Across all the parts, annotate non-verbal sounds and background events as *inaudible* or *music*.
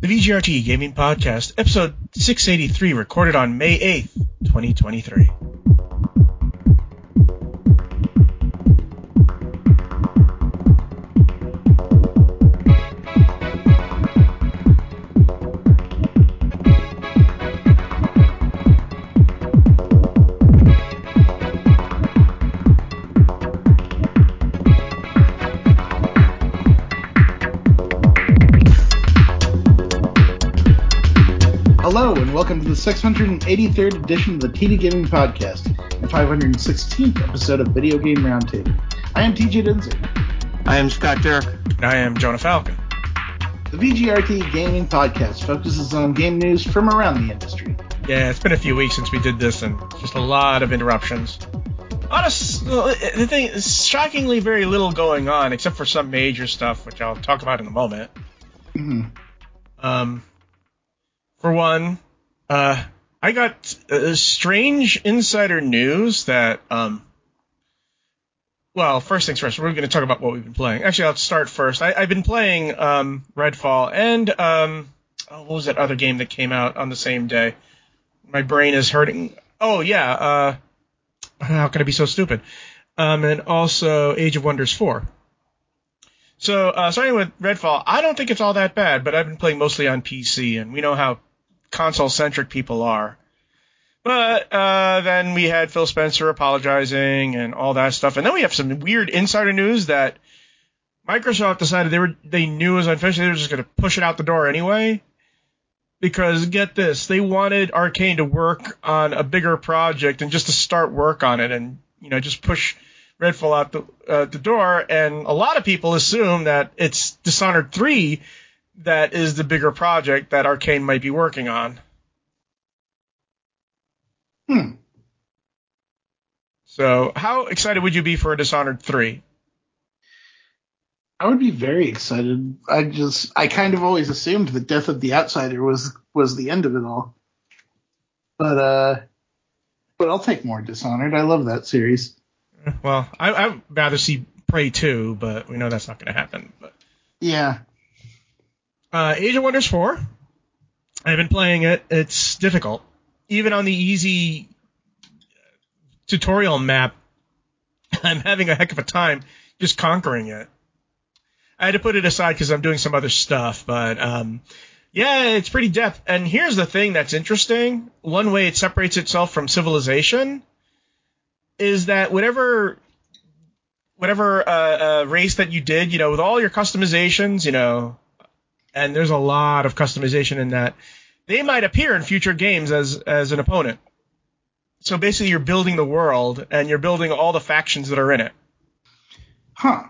the VGRT Gaming Podcast, episode 683, recorded on May 8th, 2023. 683rd edition of the TD Gaming Podcast, and 516th episode of Video Game Roundtable. I am TJ Denzer. I am Scott Dirk. And I am Jonah Falcon. The VGRT Gaming Podcast focuses on game news from around the industry. Yeah, it's been a few weeks since we did this, and just a lot of interruptions. Honest, the thing is shockingly very little going on, except for some major stuff, which I'll talk about in a moment. hmm Um, for one, uh, I got uh, strange insider news that, um, well, first things first, we're going to talk about what we've been playing. Actually, I'll start first. I, I've been playing um, Redfall and um, oh, what was that other game that came out on the same day? My brain is hurting. Oh yeah, uh, how can I be so stupid? Um, and also Age of Wonders 4. So, uh, starting with Redfall, I don't think it's all that bad, but I've been playing mostly on PC, and we know how console-centric people are. But uh, then we had Phil Spencer apologizing and all that stuff, and then we have some weird insider news that Microsoft decided they were they knew it was unfinished. They were just going to push it out the door anyway. Because get this, they wanted Arkane to work on a bigger project and just to start work on it, and you know just push Redfall out the uh, the door. And a lot of people assume that it's Dishonored three that is the bigger project that Arkane might be working on. Hmm. So, how excited would you be for a Dishonored three? I would be very excited. I just, I kind of always assumed that Death of the Outsider was was the end of it all. But uh, but I'll take more Dishonored. I love that series. Well, I, I'd rather see Prey two, but we know that's not going to happen. But Yeah. Uh, Age of Wonders four, I've been playing it. It's difficult, even on the easy tutorial map. *laughs* I'm having a heck of a time just conquering it. I had to put it aside because I'm doing some other stuff, but um, yeah, it's pretty depth. And here's the thing that's interesting: one way it separates itself from Civilization is that whatever whatever uh, uh, race that you did, you know, with all your customizations, you know, and there's a lot of customization in that, they might appear in future games as as an opponent. So basically, you're building the world and you're building all the factions that are in it. Huh.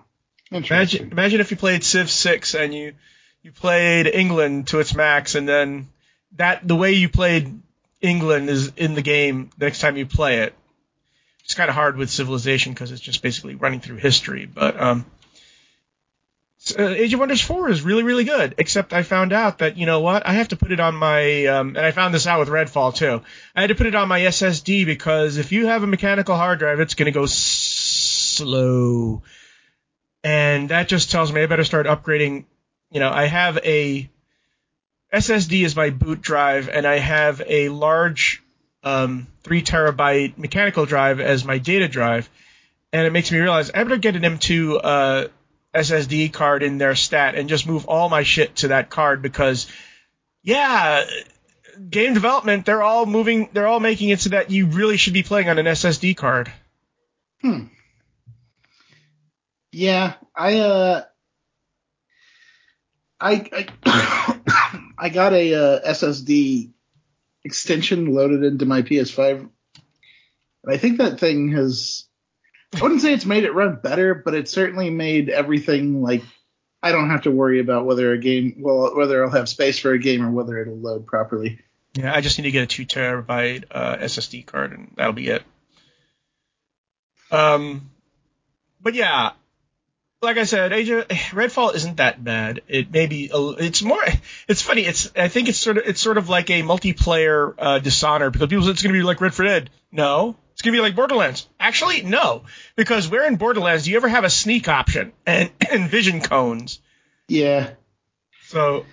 Interesting. Imagine, imagine if you played Civ 6 and you you played England to its max, and then that the way you played England is in the game the next time you play it. It's kind of hard with Civilization because it's just basically running through history. But um, uh, Age of Wonders 4 is really really good. Except I found out that you know what I have to put it on my um, and I found this out with Redfall too. I had to put it on my SSD because if you have a mechanical hard drive, it's going to go s- slow and that just tells me I better start upgrading. You know, I have a SSD is my boot drive, and I have a large um, three terabyte mechanical drive as my data drive, and it makes me realize I better get an M2 uh, SSD card in their stat and just move all my shit to that card because, yeah, game development they're all moving, they're all making it so that you really should be playing on an SSD card. Hmm. Yeah, I uh, I I, *coughs* I got a uh, SSD extension loaded into my PS5, and I think that thing has. I wouldn't say it's made it run better, but it certainly made everything like I don't have to worry about whether a game, well, whether I'll have space for a game or whether it'll load properly. Yeah, I just need to get a two terabyte uh, SSD card, and that'll be it. Um, but yeah, like I said, Age of, *sighs* Redfall isn't that bad. It may be, a, it's more, *laughs* it's funny. It's, I think it's sort of, it's sort of like a multiplayer uh, Dishonored because people say it's going to be like Red for Dead. No, it's going to be like Borderlands. Actually, no, because where in Borderlands do you ever have a sneak option and, *clears throat* and vision cones? Yeah, So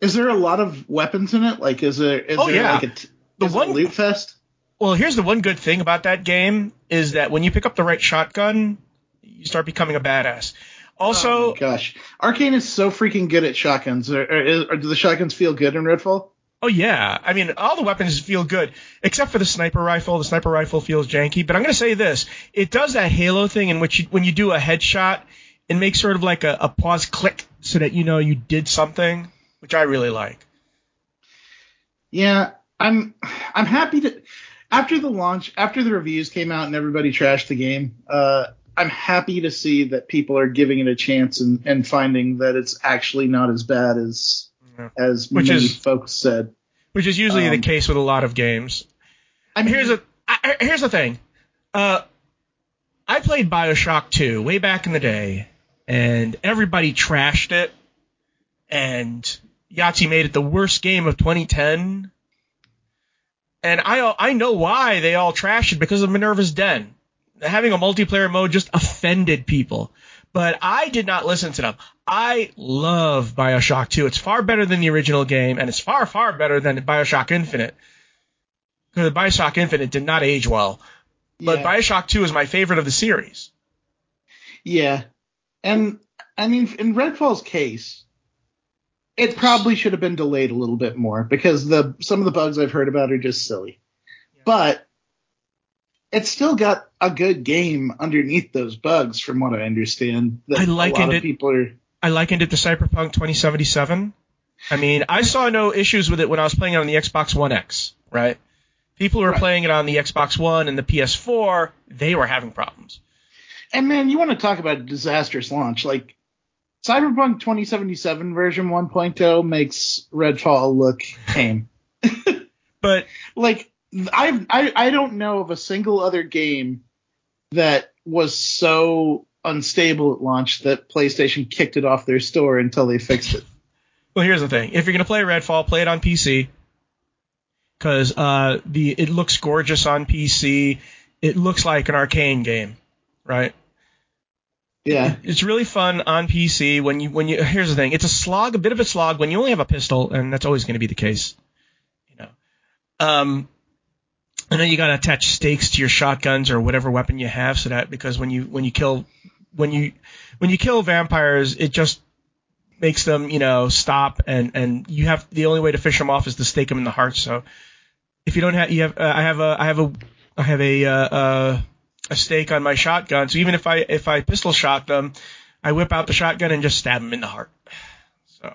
Is there a lot of weapons in it? Like, is there is Oh, there yeah. like a t- The is it a one- loot fest? Well, here's the one good thing about that game is that when you pick up the right shotgun, you start becoming a badass. Also, oh gosh, Arkane is so freaking good at shotguns. Or, or, or do the shotguns feel good in Redfall? Oh yeah, I mean all the weapons feel good except for the sniper rifle. The sniper rifle feels janky, but I'm gonna say this: it does that Halo thing in which you, when you do a headshot, it makes sort of like a, a pause click so that you know you did something, which I really like. Yeah, I'm I'm happy to after the launch, after the reviews came out and everybody trashed the game. Uh, I'm happy to see that people are giving it a chance and, and finding that it's actually not as bad as. As Which many is- folks said. Which is usually the Um, case with a lot of games. I mean, here's a I- here's the thing. Uh, I played Bioshock 2 way back in the day, and everybody trashed it, and Yahtzee made it the worst game of 2010. And I I know why they all trashed it because of Minerva's Den. Having a multiplayer mode just offended people. But I did not listen to them. I love Bioshock 2. It's far better than the original game, and it's far, far better than Bioshock Infinite. Because Bioshock Infinite did not age well. But yeah, Bioshock 2 is my favorite of the series. yeah, and I mean, in Redfall's case, it probably should have been delayed a little bit more because the some of the bugs I've heard about are just silly. But it's still got a good game underneath those bugs, from what I understand. I a likened it- people are. I likened it to Cyberpunk 2077. I mean, I saw no issues with it when I was playing it on the Xbox One X, right? People who were Right. playing it on the Xbox One and the PS4, they were having problems. And man, you want to talk about a disastrous launch? Like Cyberpunk 2077 version 1.0 makes Redfall look tame. *laughs* But like I've, I I don't know of a single other game that was so unstable at launch that PlayStation kicked it off their store until they fixed it. Well, here's the thing: if you're gonna play Redfall, play it on PC, because uh, the it looks gorgeous on PC. It looks like an Arkane game, right? Yeah. It's really fun on PC when you when you. Here's the thing: it's a slog, a bit of a slog when you only have a pistol, and that's always going to be the case. You know, um, and then you got to attach stakes to your shotguns or whatever weapon you have, so that because when you when you kill when you when you kill vampires, it just makes them you know stop and and you have the only way to fish them off is to stake them in the heart. So if you don't have you have uh, I have a I have a I have a uh, uh, a stake on my shotgun. So even if I if I pistol shot them, I whip out the shotgun and just stab them in the heart. So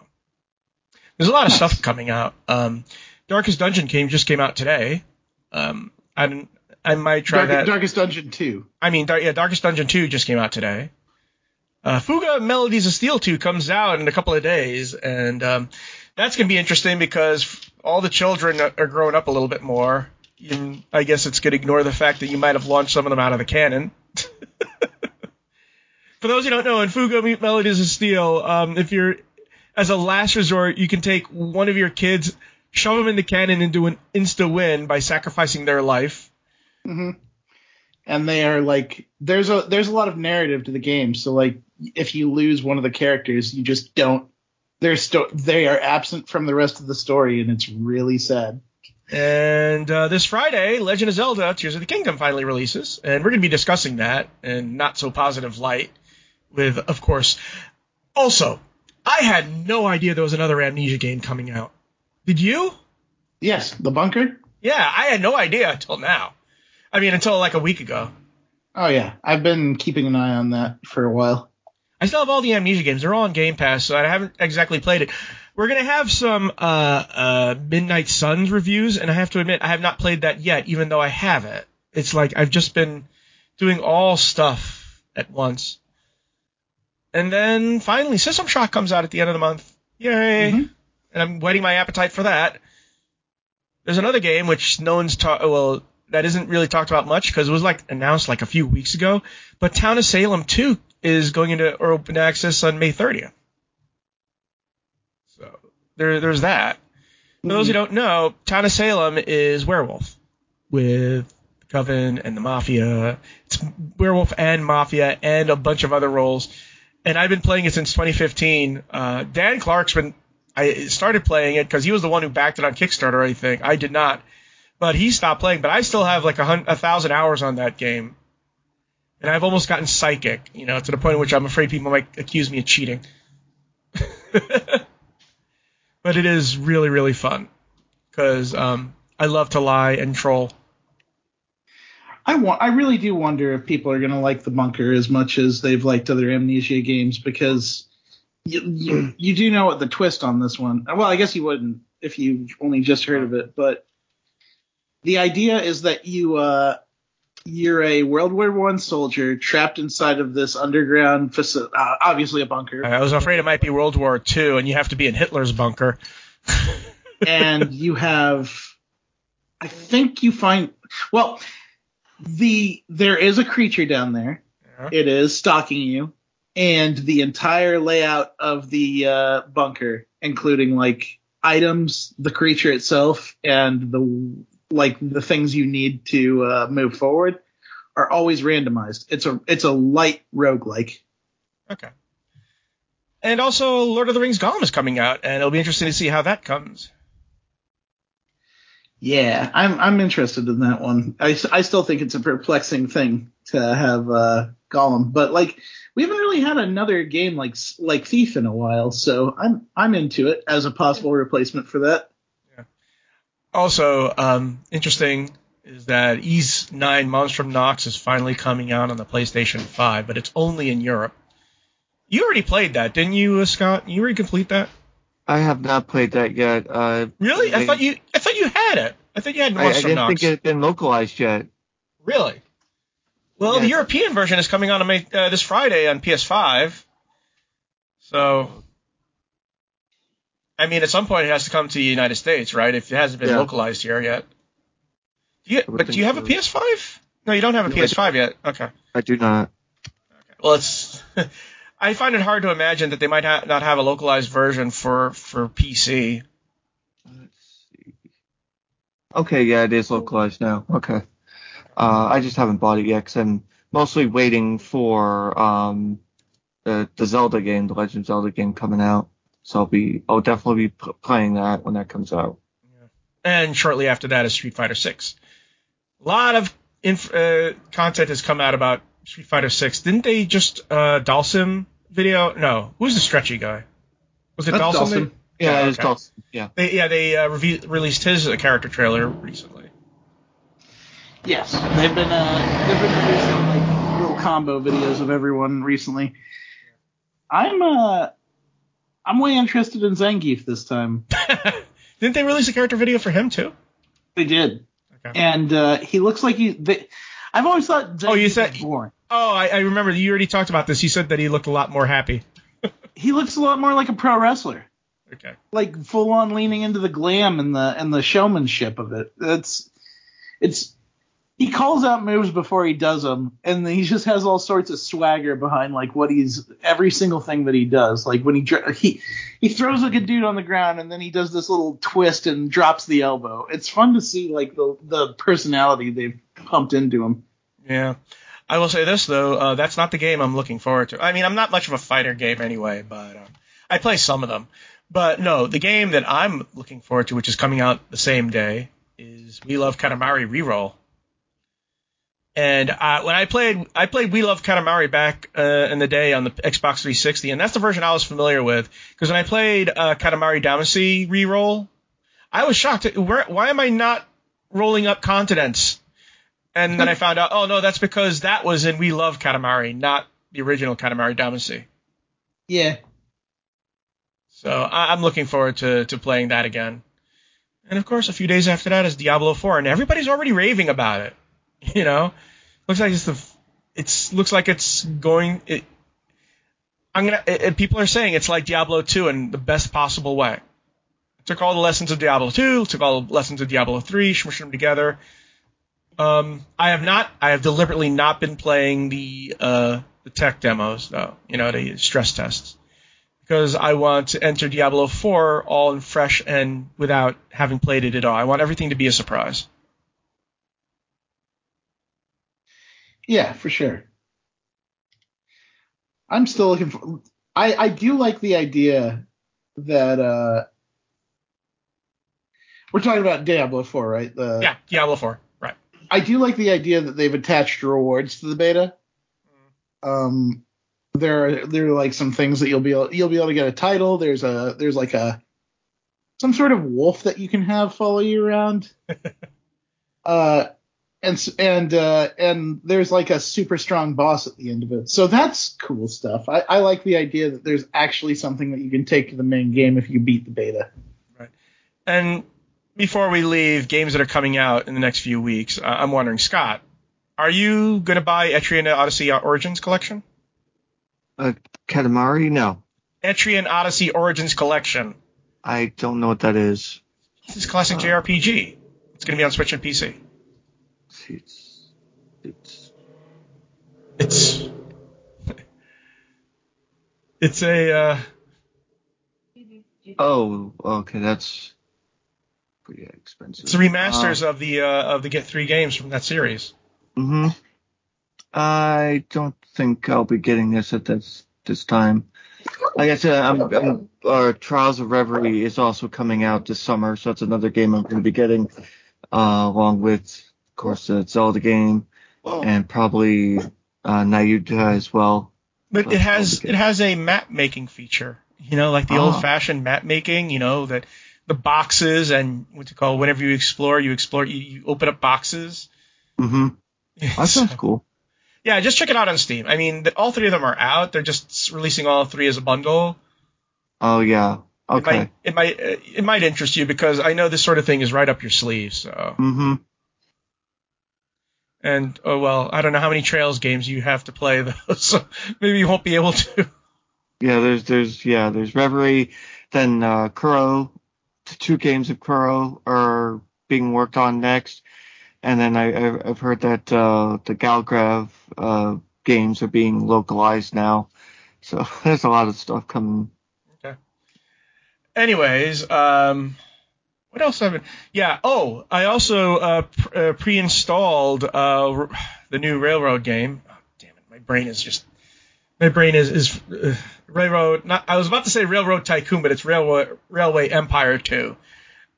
there's a lot of stuff coming out. Um, Darkest Dungeon came just came out today. Um, I I might try Dark, that. Darkest Dungeon 2. I mean, yeah, Darkest Dungeon 2 just came out today. Uh, Fuga Melodies of Steel 2 comes out in a couple of days, and um, that's going to be interesting because all the children are growing up a little bit more. And I guess it's going to ignore the fact that you might have launched some of them out of the cannon. *laughs* For those who don't know, in Fuga Melodies of Steel, um, if you're as a last resort, you can take one of your kids, shove them in the cannon, and do an insta win by sacrificing their life. hmm And they are like there's a there's a lot of narrative to the game. So like if you lose one of the characters, you just don't. They're sto- they are absent from the rest of the story, and it's really sad. And uh, this Friday, Legend of Zelda: Tears of the Kingdom finally releases, and we're going to be discussing that in not so positive light. With, of course, also, I had no idea there was another Amnesia game coming out. Did you? Yes, the bunker. Yeah, I had no idea until now. I mean, until like a week ago. Oh yeah, I've been keeping an eye on that for a while. I still have all the Amnesia games. They're all on Game Pass, so I haven't exactly played it. We're gonna have some uh, uh, Midnight Suns reviews, and I have to admit I have not played that yet, even though I have it. It's like I've just been doing all stuff at once. And then finally, System Shock comes out at the end of the month. Yay! Mhm. And I'm whetting my appetite for that. There's another game which no one's talked. Well, that isn't really talked about much because it was like announced like a few weeks ago. But Town of Salem 2 is going into open access on May 30th. So there, there's that. For those who don't know, Town of Salem is werewolf with Coven and the Mafia. It's werewolf and Mafia and a bunch of other roles. And I've been playing it since 2015. Uh, Dan Clark's been I started playing it because he was the one who backed it on Kickstarter. I think I did not, but he stopped playing. But I still have like a, hun- a thousand hours on that game, and I've almost gotten psychic. You know, to the point in which I'm afraid people might accuse me of cheating. *laughs* but it is really really fun because um, I love to lie and troll. I want. I really do wonder if people are going to like the bunker as much as they've liked other Amnesia games because you, you, you do know what the twist on this one. Well, I guess you wouldn't if you only just heard of it, but the idea is that you uh, you're a World War One soldier trapped inside of this underground facility, uh, obviously a bunker. I was afraid it might be World War II, and you have to be in Hitler's bunker. *laughs* and you have, I think you find well the there is a creature down there. Yeah. It is stalking you, and the entire layout of the uh, bunker, including like items, the creature itself, and the like the things you need to uh, move forward, are always randomized. It's a it's a light roguelike. Okay. And also, Lord of the Rings Gollum is coming out, and it'll be interesting to see how that comes. Yeah, I'm I'm interested in that one. I, I still think it's a perplexing thing to have uh, Gollum, but like we haven't really had another game like like Thief in a while, so I'm I'm into it as a possible replacement for that. Yeah. Also, um, interesting is that Ys 9 Monstrum from Nox is finally coming out on the PlayStation 5, but it's only in Europe. You already played that, didn't you, uh, Scott? You already complete that? I have not played that yet. Uh, Really? I I- thought you I thought you had it. I thought you had Monstrum I, I didn't Nox. think it had been localized yet. Really? Well, the European version is coming on on May- uh, this Friday on PS5. So, I mean, at some point it has to come to the United States, right? If it hasn't been Yeah. localized here yet. Do you, but do you have a. PS5? No, you don't have a No, PS5 yet. Okay. I do not. Okay. Well, it's. *laughs* I find it hard to imagine that they might ha- not have a localized version for for PC. Let's see. Okay, yeah, it is localized now. Okay. Uh, I just haven't bought it yet because I'm mostly waiting for um, the the Zelda game, the Legend of Zelda game coming out. So I'll be I'll definitely be p- playing that when that comes out. and shortly after that is Street Fighter Six. A lot of inf- uh, content has come out about Street Fighter Six. Didn't they just uh, Dhalsim video? No, who's the stretchy guy? Was it That's Dhalsim? Dhalsim. Yeah, Yeah, it is okay. Dawson. Yeah. They, yeah, they uh, reve- released his uh, character trailer recently. Yes, they've been uh, they've been releasing like little combo videos of everyone recently. I'm uh I'm way interested in Zangief this time. *laughs* Didn't they release a character video for him too? They did, Okay. and uh, he looks like he. They, I've always thought Zangief Oh, you said- boring. Oh, I, I remember you already talked about this. You said that he looked a lot more happy. *laughs* He looks a lot more like a pro wrestler. Okay. like full on leaning into the glam and the and the showmanship of it. That's it's he calls out moves before he does them, and he just has all sorts of swagger behind like what he's every single thing that he does. Like when he he he throws like a dude on the ground, and then he does this little twist and drops the elbow. It's fun to see like the the personality they've pumped into him. Yeah. I will say this though, uh, that's not the game I'm looking forward to. I mean, I'm not much of a fighter game anyway, but um, I play some of them. But no, the game that I'm looking forward to, which is coming out the same day, is We Love Katamari Reroll. And uh, when I played, I played We Love Katamari back uh, in the day on the Xbox 360, and that's the version I was familiar with. Because when I played uh, Katamari Damacy Reroll, I was shocked. At, where, why am I not rolling up continents? And then I found out, oh no, that's because that was in We Love Katamari, not the original Katamari Damacy. Yeah, So I, I'm looking forward to, to playing that again. And of course, a few days after that is Diablo 4, and everybody's already raving about it. *laughs* You know, looks like it's the, it's looks like it's going. It, I'm gonna. It, it- people are saying it's like Diablo 2 in the best possible way. Took all the lessons of Diablo 2, took all the lessons of Diablo 3, smushed them together. Um, I have not. I have deliberately not been playing the uh, the tech demos though. You know, the stress tests because I want to enter Diablo 4 all fresh and without having played it at all. I want everything to be a surprise. Yeah, for sure. I'm still looking for. I I do like the idea that uh, we're talking about Diablo 4, right? The, yeah, Diablo 4. Right. I do like the idea that they've attached rewards to the beta. Um, there are there are like some things that you'll be able, you'll be able to get a title. There's a there's like a some sort of wolf that you can have follow you around. *laughs* uh, and and uh, and there's like a super strong boss at the end of it. So that's cool stuff. I, I like the idea that there's actually something that you can take to the main game if you beat the beta. Right. And before we leave, games that are coming out in the next few weeks, uh, I'm wondering, Scott, are you going to buy Etrian Odyssey Origins Collection? Uh, Katamari? No. Etrian Odyssey Origins Collection. I don't know what that is. This is classic Oh. JRPG. It's going to be on Switch and PC. See, It's, it's, It's it's a uh, oh, okay, that's pretty expensive. it's remasters of the uh, of the Get Three games from that series. hmm I don't think I'll be getting this at this this time. Like I said, I'm, I'm, uh, Trails of Reverie is also coming out this summer, so it's another game I'm going to be getting, uh, along with, of course, it's all the Zelda game and probably uh, Nayuta as well. But it has it has a map making feature. You know, like the Ah. old fashioned map making. You know that the boxes and what you call whenever you explore, you explore, you, you open up boxes. hmm *laughs* That sounds cool. yeah, just check it out on Steam. I mean, the, all three of them are out. They're just releasing all three as a bundle. Oh yeah. It Okay. might it might uh, it might interest you because I know this sort of thing is right up your sleeve. So hmm and oh well, I don't know how many Trails games you have to play *laughs* though, so maybe you won't be able to. Yeah, there's there's yeah, there's Reverie, then uh Kuro, the two games of Kuro are being worked on next, and then I I've I've heard that uh the Gagharv uh games are being localized now. So *laughs* there's a lot of stuff coming. Okay. Anyways, um, what else have I? Yeah. Oh, I also uh, uh, pre-installed uh, the new Railroad game. Oh, damn it, my brain is just my brain is is uh, Railroad. Not I was about to say Railroad Tycoon, but it's Railway Railway Empire 2.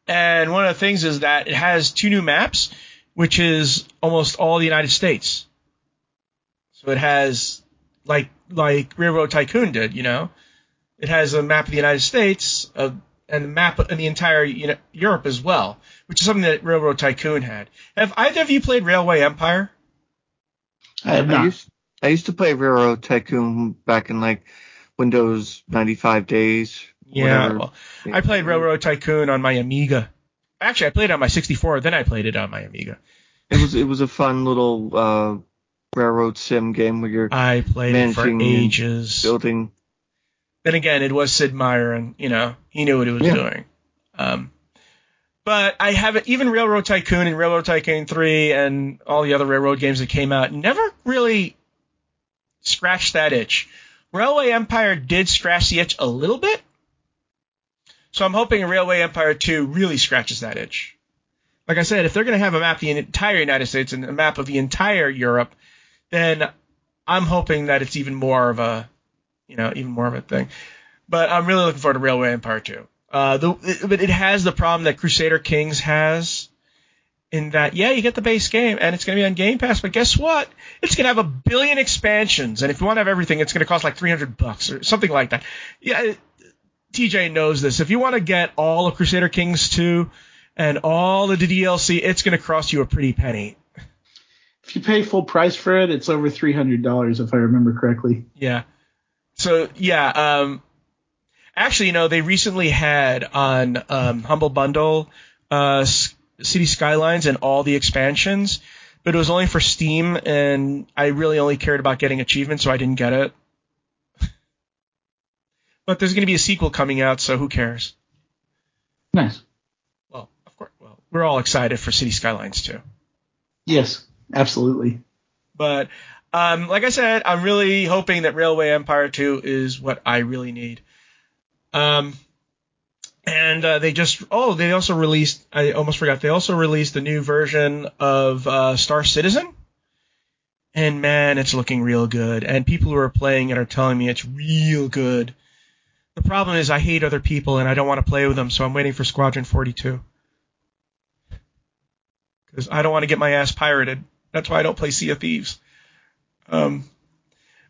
And one of the things is that it has two new maps, which is almost all the United States. So it has like like Railroad Tycoon did, you know. It has a map of the United States uh, and a map of the entire you know, Europe as well, which is something that Railroad Tycoon had. Have either of you played Railway Empire? I have I used I used to play Railroad Tycoon back in like Windows 95 days. Yeah, well, I played Railroad Tycoon on my Amiga. Actually, I played it on my 64, then I played it on my Amiga. It was it was a fun little uh railroad sim game where you're I played it for ages. building. Then again, it was Sid Meier, and you know he knew what he was Yeah. doing. Um, but I haven't even Railroad Tycoon and Railroad Tycoon 3 and all the other railroad games that came out never really scratched that itch. Railway Empire did scratch the itch a little bit, so I'm hoping Railway Empire 2 really scratches that itch. Like I said, if they're going to have a map the entire United States and a map of the entire Europe, then I'm hoping that it's even more of a, you know, even more of a thing. But I'm really looking forward to Railway Empire 2. Uh, the, it, but it has the problem that Crusader Kings has, in that yeah, you get the base game and it's going to be on Game Pass, but guess what? It's going to have a billion expansions, and if you want to have everything, it's going to cost like 300 bucks or something like that. Yeah, it- TJ knows this. If you want to get all of Crusader Kings 2 and all of the DLC, it's going to cost you a pretty penny. If you pay full price for it, it's over three hundred dollars if I remember correctly. Yeah. So yeah, um, actually, you know, they recently had on um, Humble Bundle uh, S- City Skylines and all the expansions, but it was only for Steam, and I really only cared about getting achievements, so I didn't get it. *laughs* but there's going to be a sequel coming out, so who cares? Nice. Well, of course, well, we're all excited for City Skylines too. Yes, absolutely. But um, like I said, I'm really hoping that Railway Empire 2 is what I really need. Um, and uh, they just oh they also released I almost forgot they also released the new version of uh, Star Citizen. And man, it's looking real good. And people who are playing it are telling me it's real good. The problem is I hate other people and I don't want to play with them, so I'm waiting for Squadron 42. Because I don't want to get my ass pirated. That's why I don't play Sea of Thieves. Um,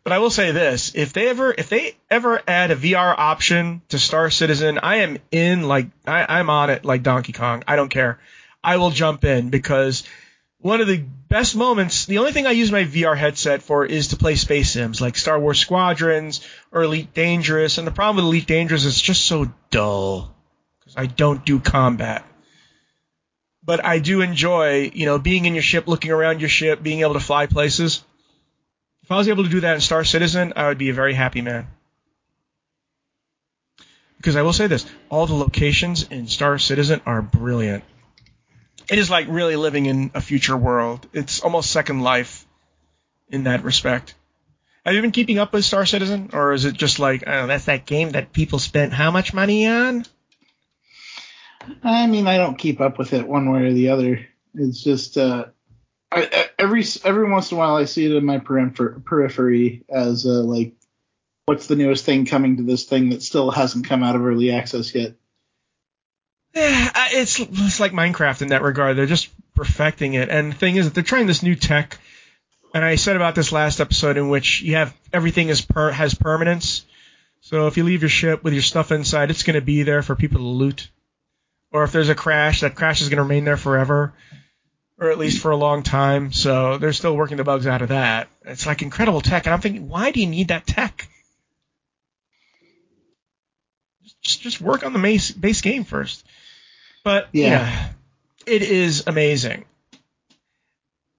but I will say this: if they ever, if they ever add a VR option to Star Citizen, I am in like I, I'm on it like Donkey Kong. I don't care. I will jump in because one of the best moments, the only thing I use my VR headset for is to play space sims like Star Wars Squadrons or Elite Dangerous. And the problem with Elite Dangerous is it's just so dull because I don't do combat. But I do enjoy, you know, being in your ship, looking around your ship, being able to fly places. If I was able to do that in Star Citizen, I would be a very happy man. Because I will say this, all the locations in Star Citizen are brilliant it is like really living in a future world. It's almost Second Life in that respect. Have you been keeping up with Star Citizen, or is it just like, oh, that's that game that people spent how much money on? I mean, I don't keep up with it one way or the other. It's just uh, I, every every once in a while I see it in my periphery as like, what's the newest thing coming to this thing that still hasn't come out of early access yet? *sighs* Yeah, it's it's like Minecraft in that regard. They're just perfecting it. And the thing is that they're trying this new tech. And I said about this last episode in which you have everything is per, has permanence. So if you leave your ship with your stuff inside, it's going to be there for people to loot. Or if there's a crash, that crash is going to remain there forever, or at least for a long time. So they're still working the bugs out of that. It's like incredible tech, and I'm thinking, why do you need that tech? Just just work on the base base game first. But yeah, yeah it is amazing.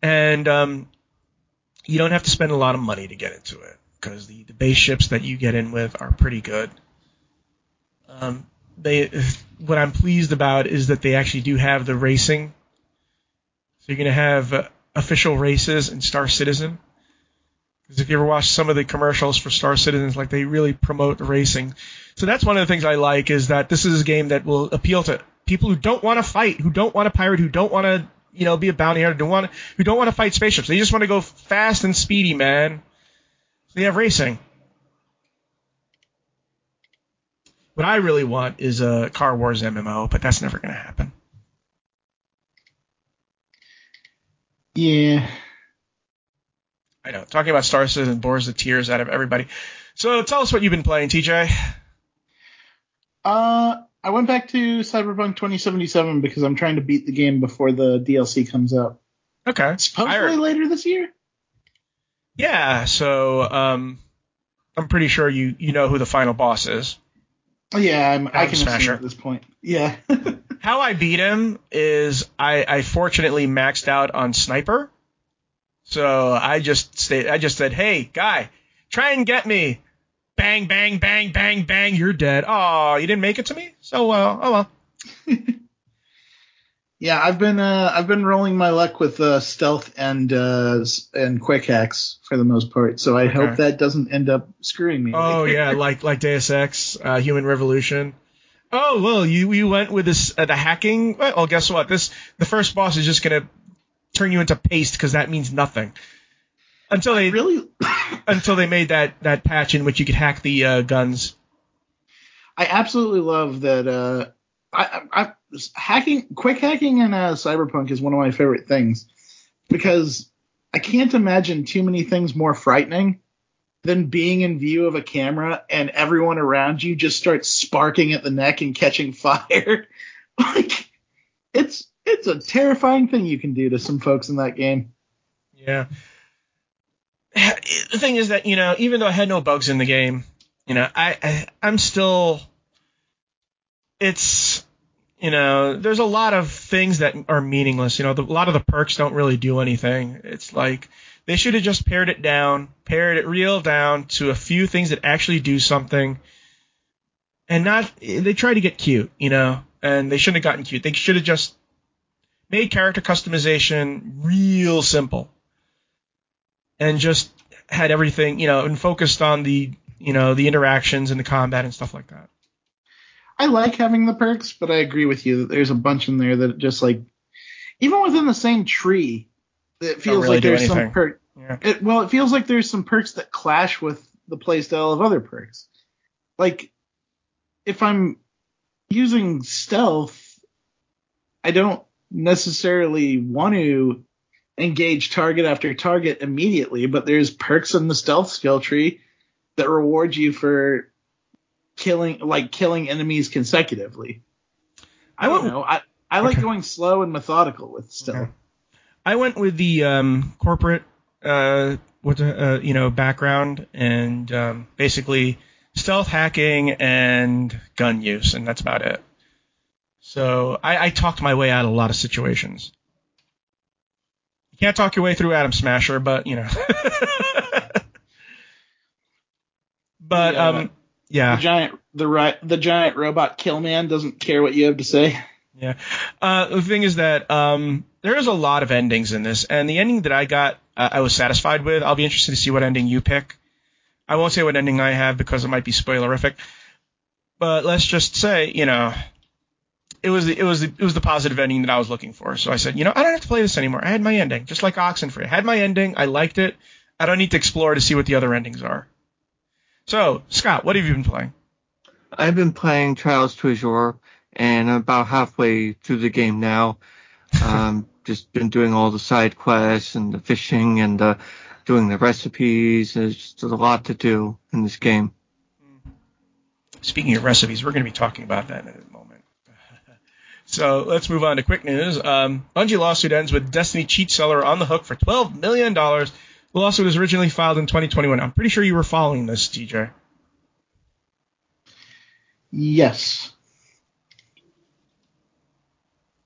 And um, you don't have to spend a lot of money to get into it because the, the base ships that you get in with are pretty good. Um, they what I'm pleased about is that they actually do have the racing. So you're going to have uh, official races in Star Citizen. Because if you ever watch some of the commercials for Star Citizens, like they really promote racing. So that's one of the things I like is that this is a game that will appeal to people who don't want to fight, who don't want to pirate, who don't want to, you know, be a bounty hunter, who don't want, who don't want to fight spaceships. They just want to go fast and speedy, man. So they have racing. What I really want is a Car Wars MMO, but that's never going to happen. Yeah. I know. Talking about Star Citizen bores the tears out of everybody. So tell us what you've been playing, TJ. Uh, I went back to Cyberpunk 2077 because I'm trying to beat the game before the DLC comes out. Okay. Supposedly later this year. Yeah. So um, I'm pretty sure you you know who the final boss is. Yeah, I'm, I can Smasher. at this point. Yeah. *laughs* How I beat him is I, I fortunately maxed out on sniper. So I just stayed, I just said, "Hey, guy, try and get me." bang, bang, bang, bang, bang, you're dead. Oh, you didn't make it to me? So, well, oh well. *laughs* yeah, I've been uh, I've been rolling my luck with uh, stealth and uh, and quick hacks for the most part. So I okay. hope that doesn't end up screwing me. Oh yeah, like like Deus Ex, uh, Human Revolution. Oh well, you you went with this uh, the hacking. Well, guess what? This the first boss is just gonna turn you into paste because that means nothing until they really *coughs* until they made that that patch in which you could hack the uh, guns. I absolutely love that. Uh, I, I, hacking, quick hacking in uh, Cyberpunk is one of my favorite things because I can't imagine too many things more frightening than being in view of a camera and everyone around you just starts sparking at the neck and catching fire. *laughs* like it's it's a terrifying thing you can do to some folks in that game. Yeah the thing is that you know, even though I had no bugs in the game, you know, I, I I'm still. It's you know, there's a lot of things that are meaningless. You know, the, a lot of the perks don't really do anything. It's like they should have just pared it down, pared it real down to a few things that actually do something, and not. They try to get cute, you know, and they shouldn't have gotten cute. They should have just made character customization real simple and just had everything, you know, and focused on the, you know, the interactions and the combat and stuff like that. I like having the perks, but I agree with you that there's a bunch in there that just like, even within the same tree, it feels really like there's some perk. Yeah. It, well, it feels like there's some perks that clash with the playstyle of other perks. Like, if I'm using stealth, I don't necessarily want to engage target after target immediately, but there's perks in the stealth skill tree that reward you for killing like killing enemies consecutively. I don't know. I, I like going slow and methodical with stealth. Okay. I went with the um, corporate, uh, what the, uh, you know, background and um, basically stealth hacking and gun use, and that's about it. So I, I talked my way out of a lot of situations. You can't talk your way through Adam Smasher, but you know. *laughs* but Yeah. um, yeah. The giant the ri- the giant robot Killman doesn't care what you have to say. Yeah. Uh, the thing is that um, there is a lot of endings in this, and the ending that I got, uh, I was satisfied with. I'll be interested to see what ending you pick. I won't say what ending I have because it might be spoilerific, but let's just say, you know, it was the, it was the, it was the positive ending that I was looking for. So I said, you know, I don't have to play this anymore. I had my ending, just like Oxenfree. I had my ending. I liked it. I don't need to explore to see what the other endings are. So, Scott, what have you been playing? I've been playing Trails to Azure, and I'm about halfway through the game now. *laughs* Um, just been doing all the side quests and the fishing and uh, doing the recipes. There's just a lot to do in this game. Speaking of recipes, we're going to be talking about that in a moment. *laughs* so let's move on to quick news. Um, Bungie lawsuit ends with Destiny cheat seller on the hook for $12 million. The lawsuit was originally filed in 2021. I'm pretty sure you were following this, TJ. Yes.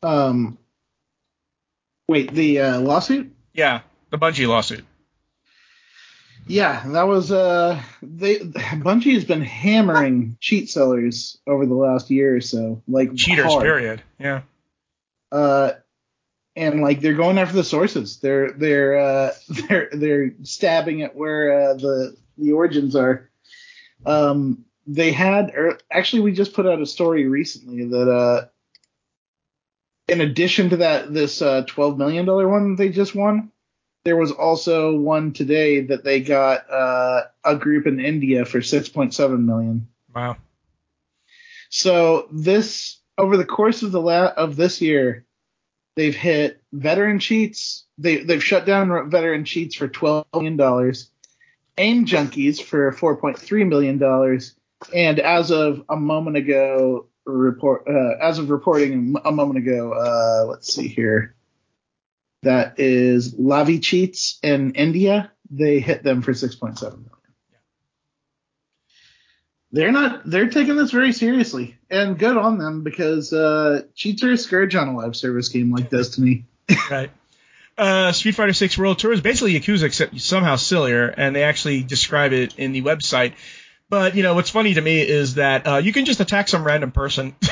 Um. Wait, the uh, lawsuit? Yeah, the Bungie lawsuit. Yeah, that was uh they Bungie has been hammering cheat sellers over the last year or so, like Cheaters, hard. period. Yeah. Uh, and like they're going after the sources. They're they're uh *laughs* they're they're stabbing at where uh, the the origins are. Um, they had or actually we just put out a story recently that uh in addition to that this uh 12 million dollar one they just won there was also one today that they got uh, a group in India for 6.7 million. Wow. So this over the course of the la- of this year, they've hit veteran cheats. They they've shut down veteran cheats for 12 million dollars, aim junkies for 4.3 million dollars, and as of a moment ago, report uh, as of reporting a moment ago, uh, let's see here. That is Lavi cheats in India. They hit them for 6.7 million. They're not. They're taking this very seriously, and good on them because uh, cheats are a scourge on a live service game like Destiny. *laughs* right. Uh, Street Fighter Six World Tour is basically Yakuza except somehow sillier, and they actually describe it in the website. But you know what's funny to me is that uh, you can just attack some random person. *laughs*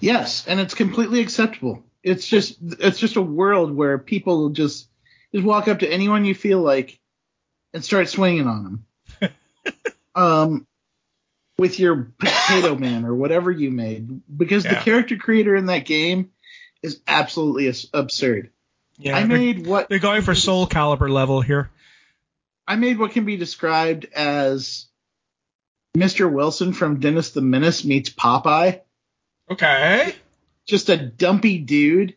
Yes, and it's completely acceptable. It's just it's just a world where people just just walk up to anyone you feel like and start swinging on them. *laughs* um, with your potato *laughs* man or whatever you made, because the character creator in that game is absolutely absurd. yeah, I made what they're going for Soulcalibur level here. I made what can be described as Mr. Wilson from Dennis the Menace meets Popeye. Okay. Just a dumpy dude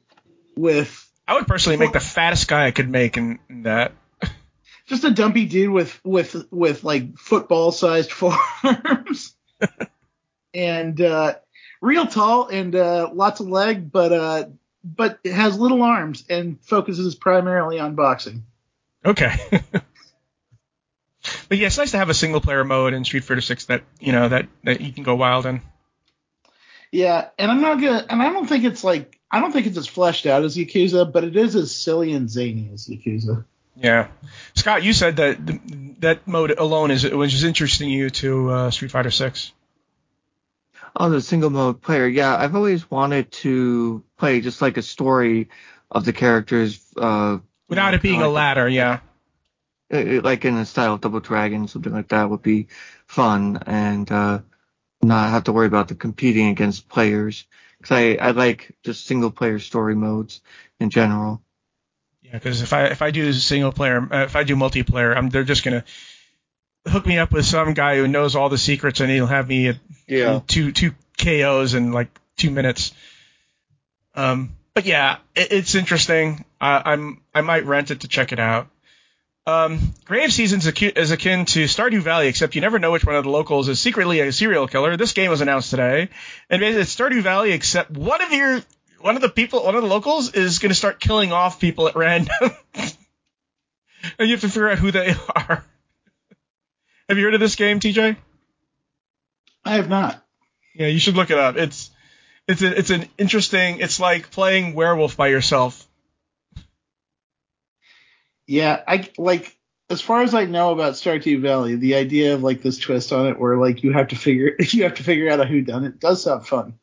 with I would personally make the fattest guy I could make in, in that. *laughs* just a dumpy dude with with with like football sized *laughs* forearms and uh real tall and uh lots of leg but uh but it has little arms and focuses primarily on boxing Okay. *laughs* but yeah, it's nice to have a single player mode in Street Fighter Six that you know that that you can go wild in. yeah and i'm not gonna and i don't think it's like i don't think it's as fleshed out as yakuza but it is as silly and zany as yakuza Yeah, Scott, you said that th- that mode alone is which is interesting you to uh, Street Fighter Six. Oh, the single mode player. Yeah, I've always wanted to play just like a story of the characters, uh, Without it being a ladder, yeah. Like in the style of Double Dragon, something like that would be fun, and uh, not have to worry about the competing against players. Because I, I like just single player story modes in general. Yeah, because if I if I do single player, uh, if I do multiplayer, I'm they're just gonna hook me up with some guy who knows all the secrets, and he'll have me at Yeah. two two KOs in like two minutes. Um, but yeah, it, it's interesting. I, I'm I might rent it to check it out. Um, Grave Seasons is akin to Stardew Valley, except you never know which one of the locals is secretly a serial killer. This game was announced today, and basically it's Stardew Valley, except one of your one of the people, one of the locals is going to start killing off people at random, *laughs* and you have to figure out who they are. *laughs* have you heard of this game, TJ? I have not. Yeah, you should look it up. It's it's a, it's an interesting. It's like playing werewolf by yourself. Yeah, I like as far as I know about Stardew Valley, the idea of like this twist on it where like you have to figure *laughs* you have to figure out a who done it does sound fun.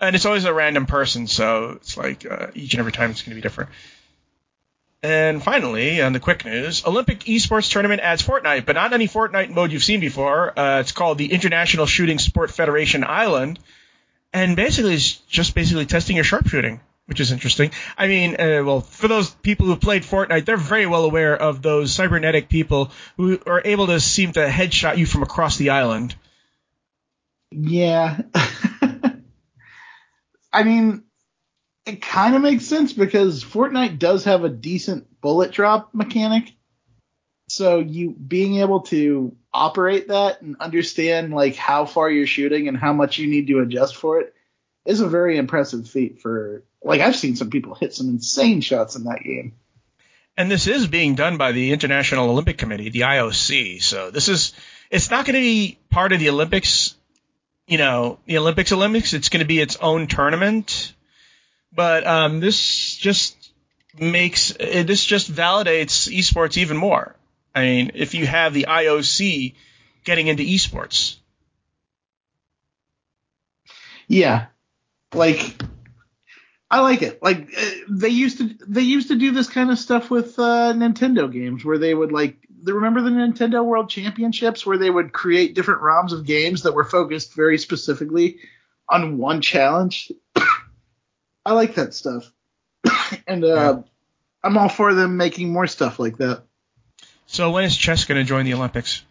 and it's always a random person, so it's like uh, each and every time it's going to be different. And finally, on the quick news, Olympic esports tournament adds Fortnite, but not any Fortnite mode you've seen before. Uh, it's called the International Shooting Sport Federation Island, and basically it's just basically testing your sharpshooting, which is interesting. I mean, uh, well, for those people who played Fortnite, they're very well aware of those cybernetic people who are able to seem to headshot you from across the island. Yeah. *laughs* I mean, it kind of makes sense because Fortnite does have a decent bullet drop mechanic. So you being able to operate that and understand like how far you're shooting and how much you need to adjust for it is a very impressive feat for like I've seen some people hit some insane shots in that game. And this is being done by the International Olympic Committee, the IOC. So this is it's not going to be part of the Olympics, you know, the Olympics Olympics. It's going to be its own tournament. But um, this just makes it, this just validates esports even more. I mean, if you have the IOC getting into esports, Yeah. Like I like it. Like uh, they used to they used to do this kind of stuff with uh, Nintendo games where they would like remember the Nintendo World Championships where they would create different ROMs of games that were focused very specifically on one challenge. *coughs* I like that stuff. *coughs* and uh, I'm all for them making more stuff like that. so when is chess going to join the Olympics?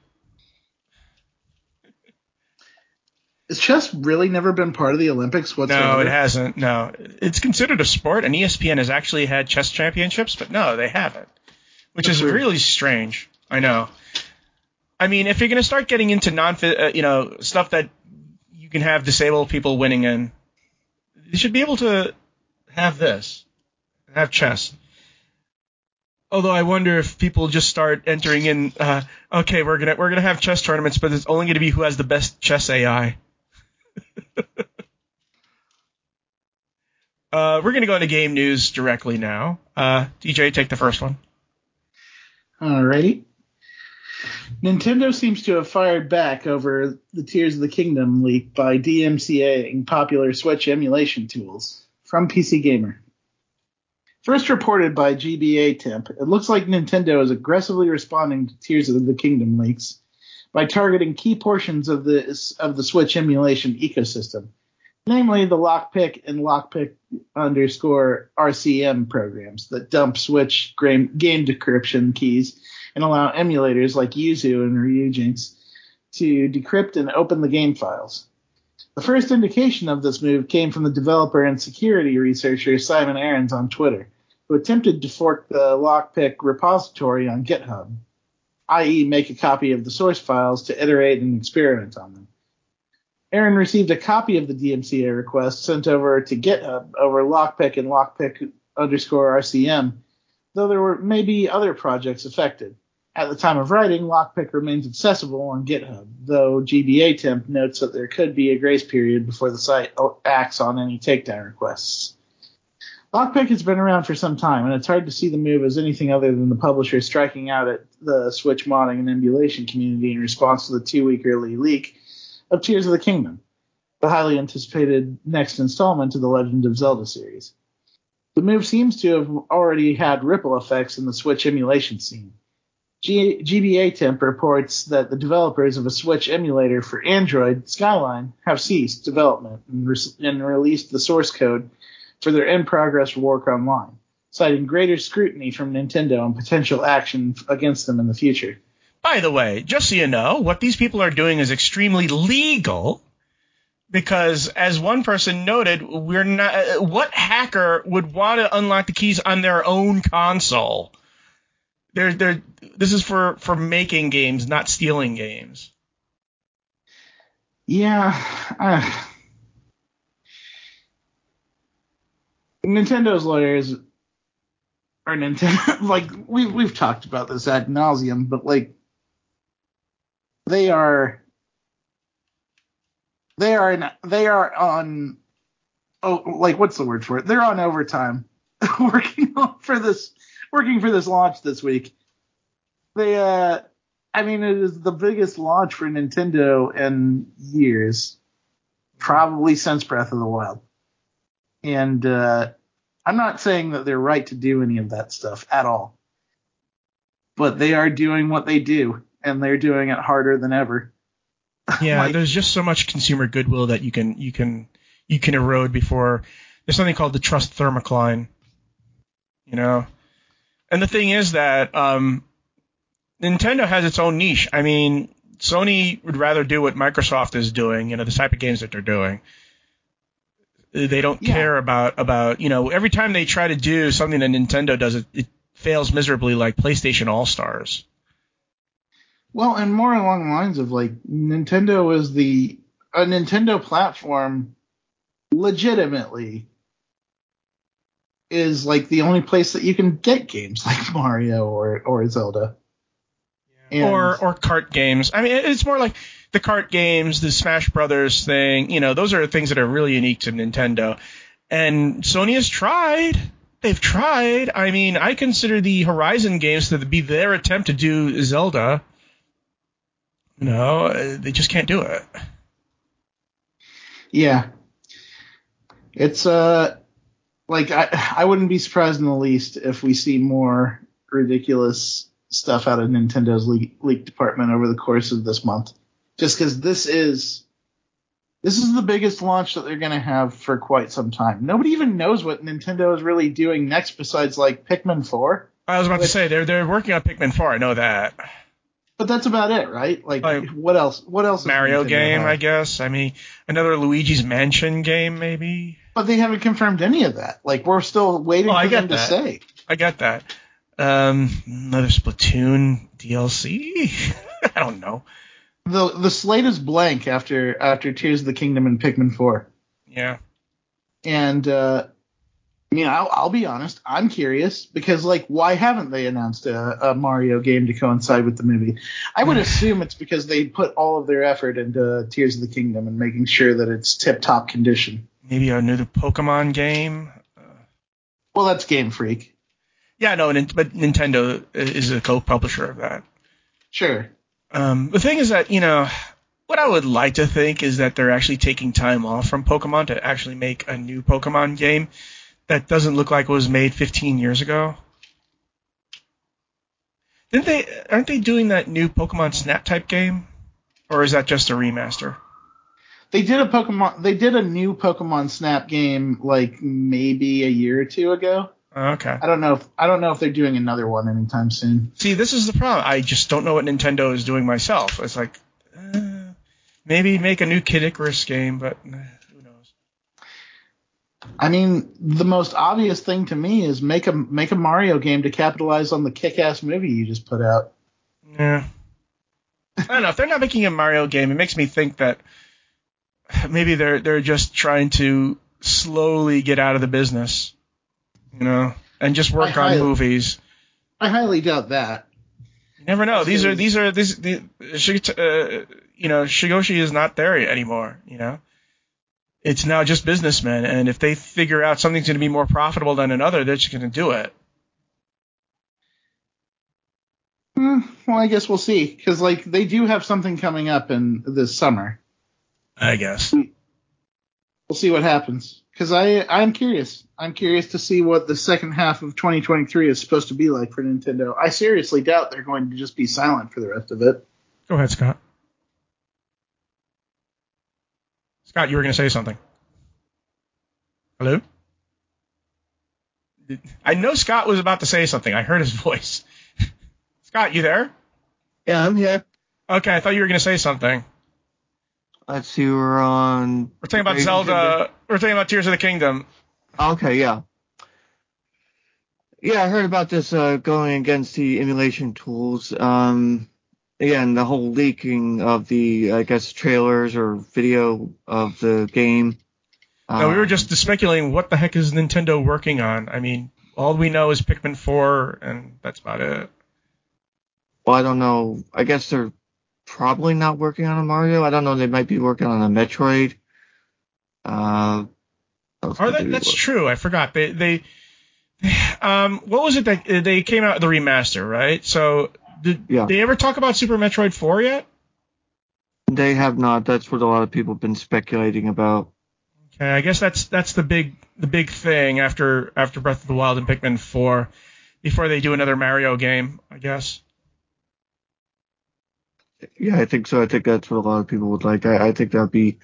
Has chess really never been part of the Olympics whatsoever? No, it hasn't. No, it's considered a sport, and ESPN has actually had chess championships, but no, they haven't, which That's is weird. really strange. I know. I mean, if you're going to start getting into non, uh, you know, stuff that you can have disabled people winning in, you should be able to have this, have chess. Although I wonder if people just start entering in, uh, okay, we're gonna we're gonna have chess tournaments, but it's only gonna be who has the best chess AI. Uh, we're going to go into game news directly now. Uh, TJ, take the first one. Alrighty. Nintendo seems to have fired back over the Tears of the Kingdom leak by DMCAing popular Switch emulation tools from PC Gamer. First reported by GBA Temp, it looks like Nintendo is aggressively responding to Tears of the Kingdom leaks by targeting key portions of the of the Switch emulation ecosystem, namely the Lockpick and Lockpick underscore RCM programs that dump Switch game, game decryption keys and allow emulators like Yuzu and Ryujinx to decrypt and open the game files. The first indication of this move came from the developer and security researcher Simon Aarons on Twitter, who attempted to fork the Lockpick repository on GitHub, i.e., make a copy of the source files to iterate and experiment on them. Aaron received a copy of the DMCA request sent over to GitHub over Lockpick and Lockpick underscore RCM, though there were maybe other projects affected. At the time of writing, Lockpick remains accessible on GitHub, though GBA Temp notes that there could be a grace period before the site acts on any takedown requests. Lockpick has been around for some time, and it's hard to see the move as anything other than the publisher striking out at the Switch modding and emulation community in response to the two-week early leak of Tears of the Kingdom, the highly anticipated next installment of the Legend of Zelda series. The move seems to have already had ripple effects in the Switch emulation scene. G- GBA Temp reports that the developers of a Switch emulator for Android, Skyline, have ceased development and, re- and released the source code for their in-progress work online, citing greater scrutiny from Nintendo and potential action against them in the future. by the way, just so you know, what these people are doing is extremely legal because as one person noted, we're not what hacker would want to unlock the keys on their own console? They're, they're, this is for, for making games, not stealing games. Yeah. Uh, Nintendo's lawyers are Nintendo. *laughs* Like we we've talked about this ad nauseum, but like they are they are in, they are on oh like what's the word for it? They're on overtime *laughs* working for this working for this launch this week. They uh I mean it is the biggest launch for Nintendo in years. Probably since Breath of the Wild. And uh I'm not saying that they're right to do any of that stuff at all. But they are doing what they do, and they're doing it harder than ever. *laughs* Yeah, Like- there's just so much consumer goodwill that you can you can you can erode before there's something called the trust thermocline. You know? And the thing is that um Nintendo has its own niche. I mean, Sony would rather do what Microsoft is doing, you know, the type of games that they're doing. They don't Yeah. care about about, you know, every time they try to do something that Nintendo does it, it fails miserably like PlayStation All-Stars. Well, and more along the lines of like Nintendo is the a Nintendo platform legitimately is like the only place that you can get games *laughs* like Mario or or Zelda. And- or or cart games. I mean, it's more like the cart games, the Smash Brothers thing. You know, those are things that are really unique to Nintendo. And Sony has tried. They've tried. I mean, I consider the Horizon games to be their attempt to do Zelda. Uh, they just can't do it. Yeah. It's uh like I I wouldn't be surprised in the least if we see more ridiculous stuff out of Nintendo's leak, leak department over the course of this month. Just cuz this is this is the biggest launch that they're going to have for quite some time. Nobody even knows what Nintendo is really doing next besides like Pikmin 4, I was about to say they're they're working on Pikmin 4. I know that but that's about it, right? Like, Like, what else what else Mario game, have? I guess. I mean, another Luigi's Mansion game, maybe. But they haven't confirmed any of that. Like we're still waiting Oh, I for them to say. I got that. Um, another Splatoon DLC. *laughs* I don't know. The the slate is blank after after Tears of the Kingdom and Pikmin 4. Yeah. And uh I mean, I'll, I'll be honest. I'm curious because, like, why haven't they announced a, a Mario game to coincide with the movie? I would *sighs* assume it's because they put all of their effort into Tears of the Kingdom and making sure that it's tip top condition. Maybe a new Pokemon game. Well, that's Game Freak, Yeah, no, but Nintendo is a co-publisher of that. sure. Um, the thing is that you know what I would like to think is that they're actually taking time off from Pokemon to actually make a new Pokemon game that doesn't look like it was made 15 years ago. Didn't they? Aren't they doing that new Pokemon Snap type game, or is that just a remaster? They did a Pokemon. They did a new Pokemon Snap game like maybe a year or two ago. Okay. I don't know. If, I don't know if they're doing another one anytime soon. See, this is the problem. I just don't know what Nintendo is doing myself. It's like uh, maybe make a new Kid Icarus game, but uh, who knows? I mean, the most obvious thing to me is make a make a Mario game to capitalize on the kick-ass movie you just put out. Yeah. I don't know. If they're not making a Mario game, it makes me think that maybe they're they're just trying to slowly get out of the business, you know, and just work I on highly- movies. I highly doubt that. You never know. These are these are this the, uh, you know Shigoshi is not there anymore. You know, it's now just businessmen, and if they figure out something's going to be more profitable than another, they're just going to do it. Hmm, well, I guess we'll see because like they do have something coming up in this summer. I guess. We'll see what happens because I I'm curious. I'm curious to see what the second half of 2023 is supposed to be like for Nintendo. I seriously doubt they're going to just be silent for the rest of it. Go ahead, Scott. Scott, you were going to say something. Hello? I know Scott was about to say something. I heard his *laughs* voice. Scott, you there? Yeah, I'm here. Okay, I thought you were going to say something. Let's see, we're on. We're talking about Zelda. We're talking about Tears of the Kingdom. Okay, yeah. Yeah, I heard about this uh, going against the emulation tools. Um, again, the whole leaking of the, I guess, trailers or video of the game. No, we were Um, just speculating what the heck is Nintendo working on. I mean, all we know is Pikmin 4, and that's about it. Well, I don't know. I guess they're probably not working on a Mario. I don't know. They might be working on a Metroid. Uh, Or that, that's true. I forgot. They they um what was it that they came out the remaster, right? So did Yeah. they ever talk about Super Metroid 4 yet? They have not. That's what a lot of people have been speculating about. Okay, I guess that's that's the big the big thing after after Breath of the Wild and Pikmin 4 before they do another Mario game, I guess. Yeah, I think so. I think that's what a lot of people would like. I, I think that'd be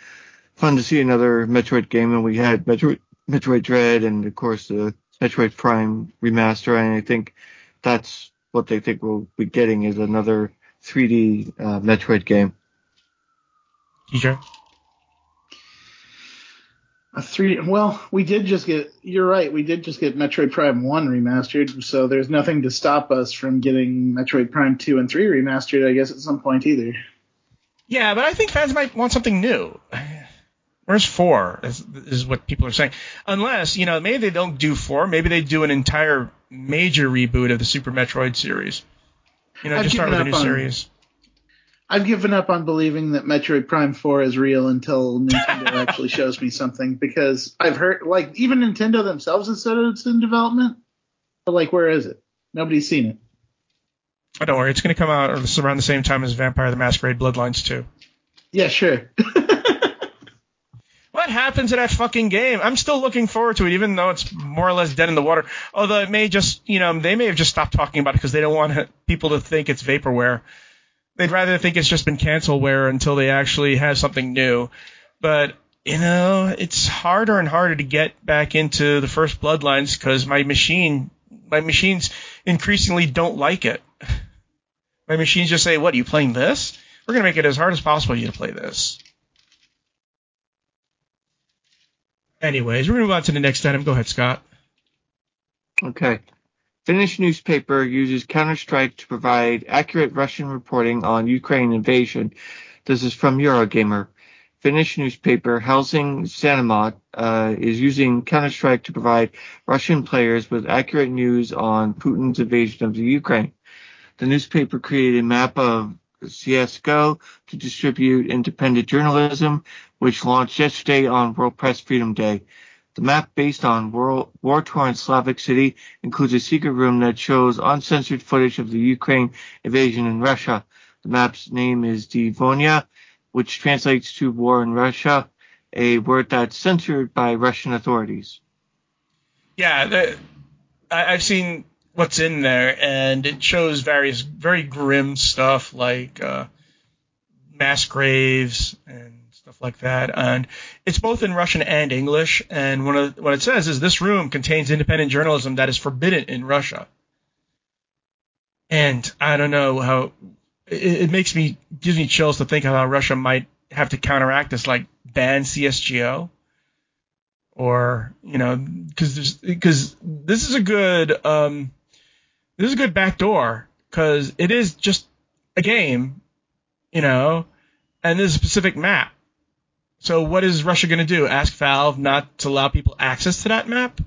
fun to see another Metroid game. And we had Metroid, Metroid Dread and of course the Metroid Prime remaster. And I think that's what they think we'll be getting is another 3D uh, Metroid game. TJ. A three. Well, we did just get. You're right. We did just get Metroid Prime One remastered, so there's nothing to stop us from getting Metroid Prime Two and Three remastered. I guess at some point either. Yeah, but I think fans might want something new. Where's four? Is, is what people are saying. Unless you know, maybe they don't do four. Maybe they do an entire major reboot of the Super Metroid series. You know, I've just start with a new on- series. I've given up on believing that Metroid Prime 4 is real until Nintendo *laughs* actually shows me something because I've heard, like, even Nintendo themselves has said it's in development. But, like, where is it? Nobody's seen it. Oh, don't worry, it's going to come out around the same time as Vampire the Masquerade Bloodlines 2. Yeah, sure. *laughs* What happened to that fucking game? I'm still looking forward to it, even though it's more or less dead in the water. Although it may just, you know, they may have just stopped talking about it because they don't want people to think it's vaporware. They'd rather think it's just been cancelware until they actually have something new. But you know, it's harder and harder to get back into the first Bloodlines because my machine, my machines increasingly don't like it. My machines just say, "What are you playing this? We're gonna make it as hard as possible for you to play this." Anyways, we're gonna move on to the next item. Go ahead, Scott. Okay. Finnish newspaper uses Counter-Strike to provide accurate Russian reporting on Ukraine invasion. This is from Eurogamer. Finnish newspaper Helsingin Sanomat uh, is using Counter-Strike to provide Russian players with accurate news on Putin's invasion of the Ukraine. The newspaper created a map of CSGO to distribute independent journalism, which launched yesterday on World Press Freedom Day. The map, based on war-torn Slavic city, includes a secret room that shows uncensored footage of the Ukraine invasion in Russia. The map's name is Divonia, which translates to war in Russia, a word that's censored by Russian authorities. Yeah, the, I, I've seen what's in there, and it shows various very grim stuff like uh, mass graves and stuff like that. And it's both in Russian and English. And one of what it says is this room contains independent journalism that is forbidden in Russia. And I don't know how it, it makes me gives me chills to think of how Russia might have to counteract this, like ban CSGO or you know because because this is a good um this is a good backdoor because it is just a game you know and there's a specific map so what is russia going to do ask valve not to allow people access to that map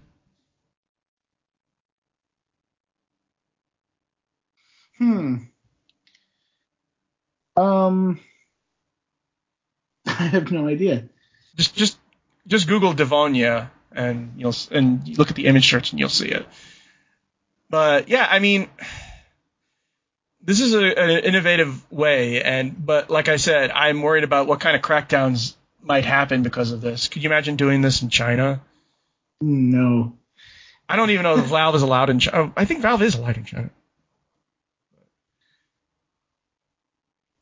Hmm. Um. *laughs* I have no idea. just just just google devonia and you'll and look at the image search and you'll see it but yeah i mean this is a, an innovative way and but like i said i'm worried about what kind of crackdowns might happen because of this could you imagine doing this in china No. i don't even know if valve is allowed in china i think valve is allowed in china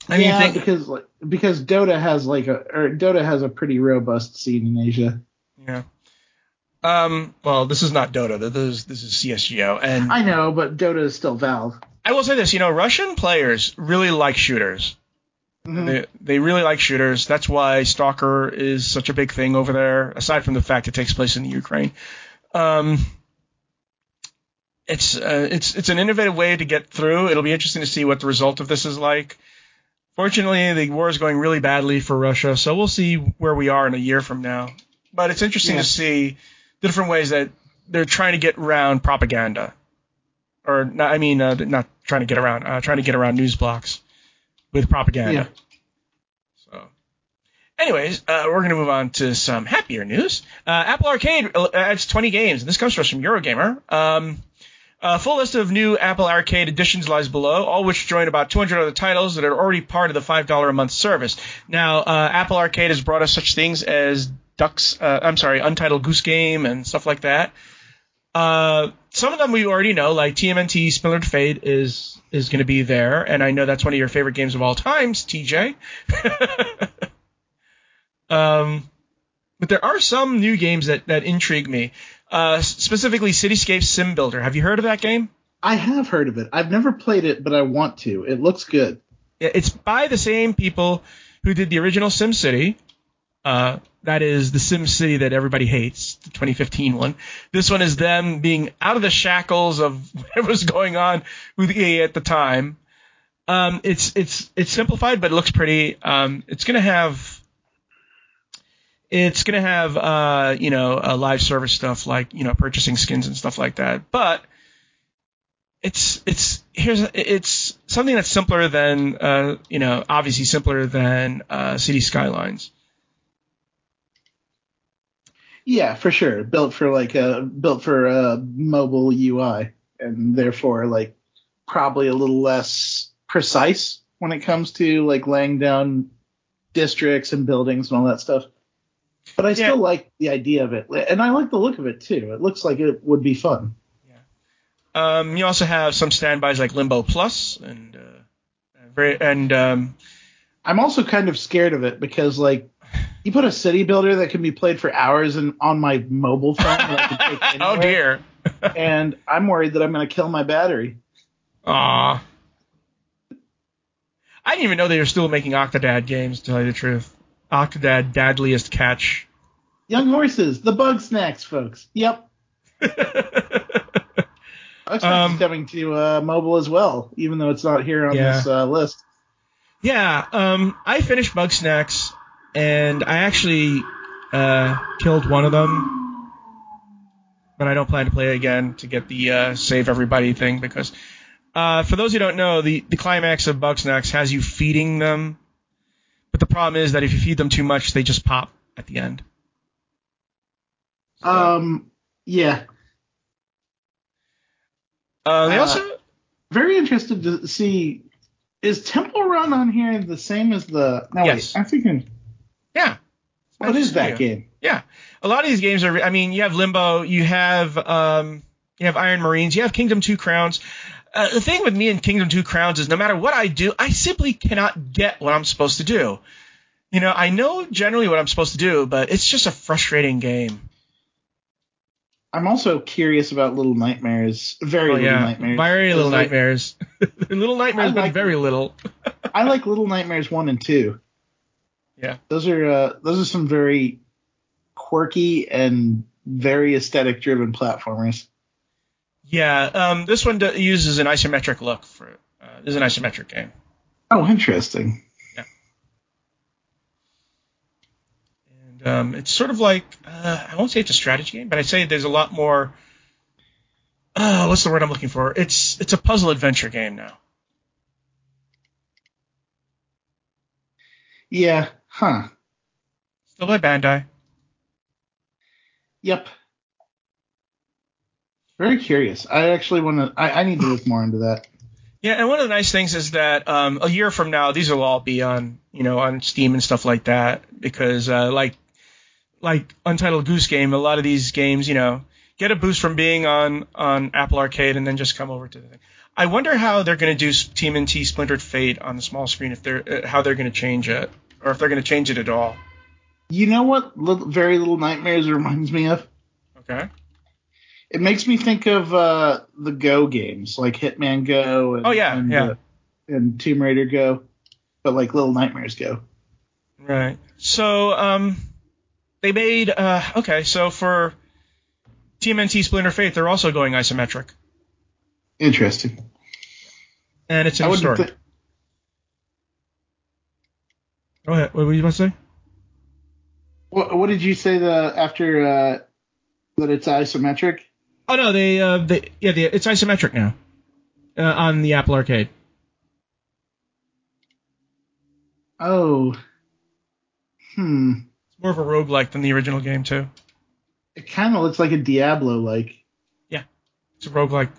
I mean, yeah, think, because like because Dota has like a or Dota has a pretty robust scene in Asia. yeah. Um, well, this is not Dota. This is this is CS:GO, and I know, but Dota is still Valve. I will say this, you know, Russian players really like shooters. Mhm. They, they really like shooters. That's why Stalker is such a big thing over there, aside from the fact it takes place in the Ukraine. Um, it's uh, it's it's an innovative way to get through. It'll be interesting to see what the result of this is like. Fortunately, the war is going really badly for Russia, so we'll see where we are in a year from now. But it's interesting Yeah. to see the different ways that they're trying to get around propaganda, or not, I mean, uh, not trying to get around, uh, trying to get around news blocks with propaganda. Yeah. So, anyways, uh, we're going to move on to some happier news. Uh, Apple Arcade uh, adds 20 games, and this comes to us from Eurogamer. Um, a full list of new Apple Arcade editions lies below, all which join about 200 other titles that are already part of the $5 a month service. Now, uh, Apple Arcade has brought us such things as Ducks, uh, I'm sorry, Untitled Goose Game and stuff like that. Uh, some of them we already know, like TMNT Splintered Fate is is going to be there, and I know that's one of your favorite games of all times, TJ. *laughs* um, but there are some new games that that intrigue me. Uh, specifically, Cityscape Sim Builder. Have you heard of that game? I have heard of it. I've never played it, but I want to. It looks good. Yeah, It's by the same people who did the original SimCity. Uh, that is the Sim City that everybody hates, the 2015 one. This one is them being out of the shackles of *laughs* whatever was going on with EA at the time. Um, it's it's it's simplified, but it looks pretty. Um, it's gonna have it's gonna have uh, you know live service stuff like you know purchasing skins and stuff like that. But it's it's here's it's something that's simpler than uh, you know obviously simpler than uh, City Skylines. Yeah, for sure. Built for like a built for a mobile UI, and therefore like probably a little less precise when it comes to like laying down districts and buildings and all that stuff. But I still Yeah. like the idea of it, and I like the look of it too. It looks like it would be fun. Yeah. Um, you also have some standbys like Limbo Plus and uh, very and um, I'm also kind of scared of it because like you put a city builder that can be played for hours and on my mobile phone that I can take *laughs* oh dear, *laughs* and I'm worried that I'm going to kill my battery. aw. I didn't even know they were still making Octodad games. To tell you the truth, Octodad Dadliest Catch. Young horses, the Bugsnax, folks. Yep. *laughs* Bug snacks Um, is coming to uh, mobile as well, even though it's not here on Yeah. this uh, list. Yeah, um, I finished Bugsnax, and I actually uh, killed one of them, but I don't plan to play it again to get the uh, save everybody thing because, uh, for those who don't know, the, the climax of Bugsnax has you feeding them, but the problem is that if you feed them too much, they just pop at the end. So, Um, yeah. uh, they uh, also Very interested to see is Temple Run on here the same as the? No, Yes. wait. I'm thinking. Yeah. What is that game? Yeah, a lot of these games are. I mean, you have Limbo, you have um, you have Iron Marines, you have Kingdom Two Crowns. Uh, the thing with me and Kingdom Two Crowns is no matter what I do, I simply cannot get what I'm supposed to do. You know, I know generally what I'm supposed to do, but it's just a frustrating game. I'm also curious about Little Nightmares. Very Oh Little Nightmares. very little nightmares. *laughs* little nightmares, I but very little. *laughs* I like Little Nightmares one and two. Yeah. Those are uh, those are some very quirky and very aesthetic driven platformers. Yeah, um, this one do- uses an isometric look for. Uh, this is an isometric game. Oh, interesting. Yeah. And um, it's sort of like uh, I won't say it's a strategy game, but I'd say there's a lot more. Uh, what's the word I'm looking for? It's it's a puzzle adventure game now. Yeah. Huh. Still by Bandai. Yep. Very curious. I actually want to. I, I need to look more into that. Yeah, and one of the nice things is that um, a year from now, these will all be on you know on Steam and stuff like that because uh, like like Untitled Goose Game, a lot of these games you know get a boost from being on on Apple Arcade and then just come over to the thing. I wonder how they're going to do Team NT Splintered Fate on the small screen if they're uh, how they're going to change it or if they're going to change it at all. You know what? Little, very Little Nightmares reminds me of. Okay. It makes me think of uh, the Go games, like Hitman Go. And, Oh, yeah, and, yeah. uh, and Tomb Raider Go, but like Little Nightmares Go. Right. So, um, they made, uh, okay, so for TMNT Splinter Fate, they're also going isometric. Interesting. And it's a new story. thi- Go ahead. What were you about to say? what, what did you say the after uh, that it's isometric? Oh no, they, uh, they, yeah, they, it's isometric now uh, on the Apple Arcade. Oh. Hmm. It's more of a roguelike than the original game too. It kind of looks like a Diablo like. Yeah, it's a roguelike.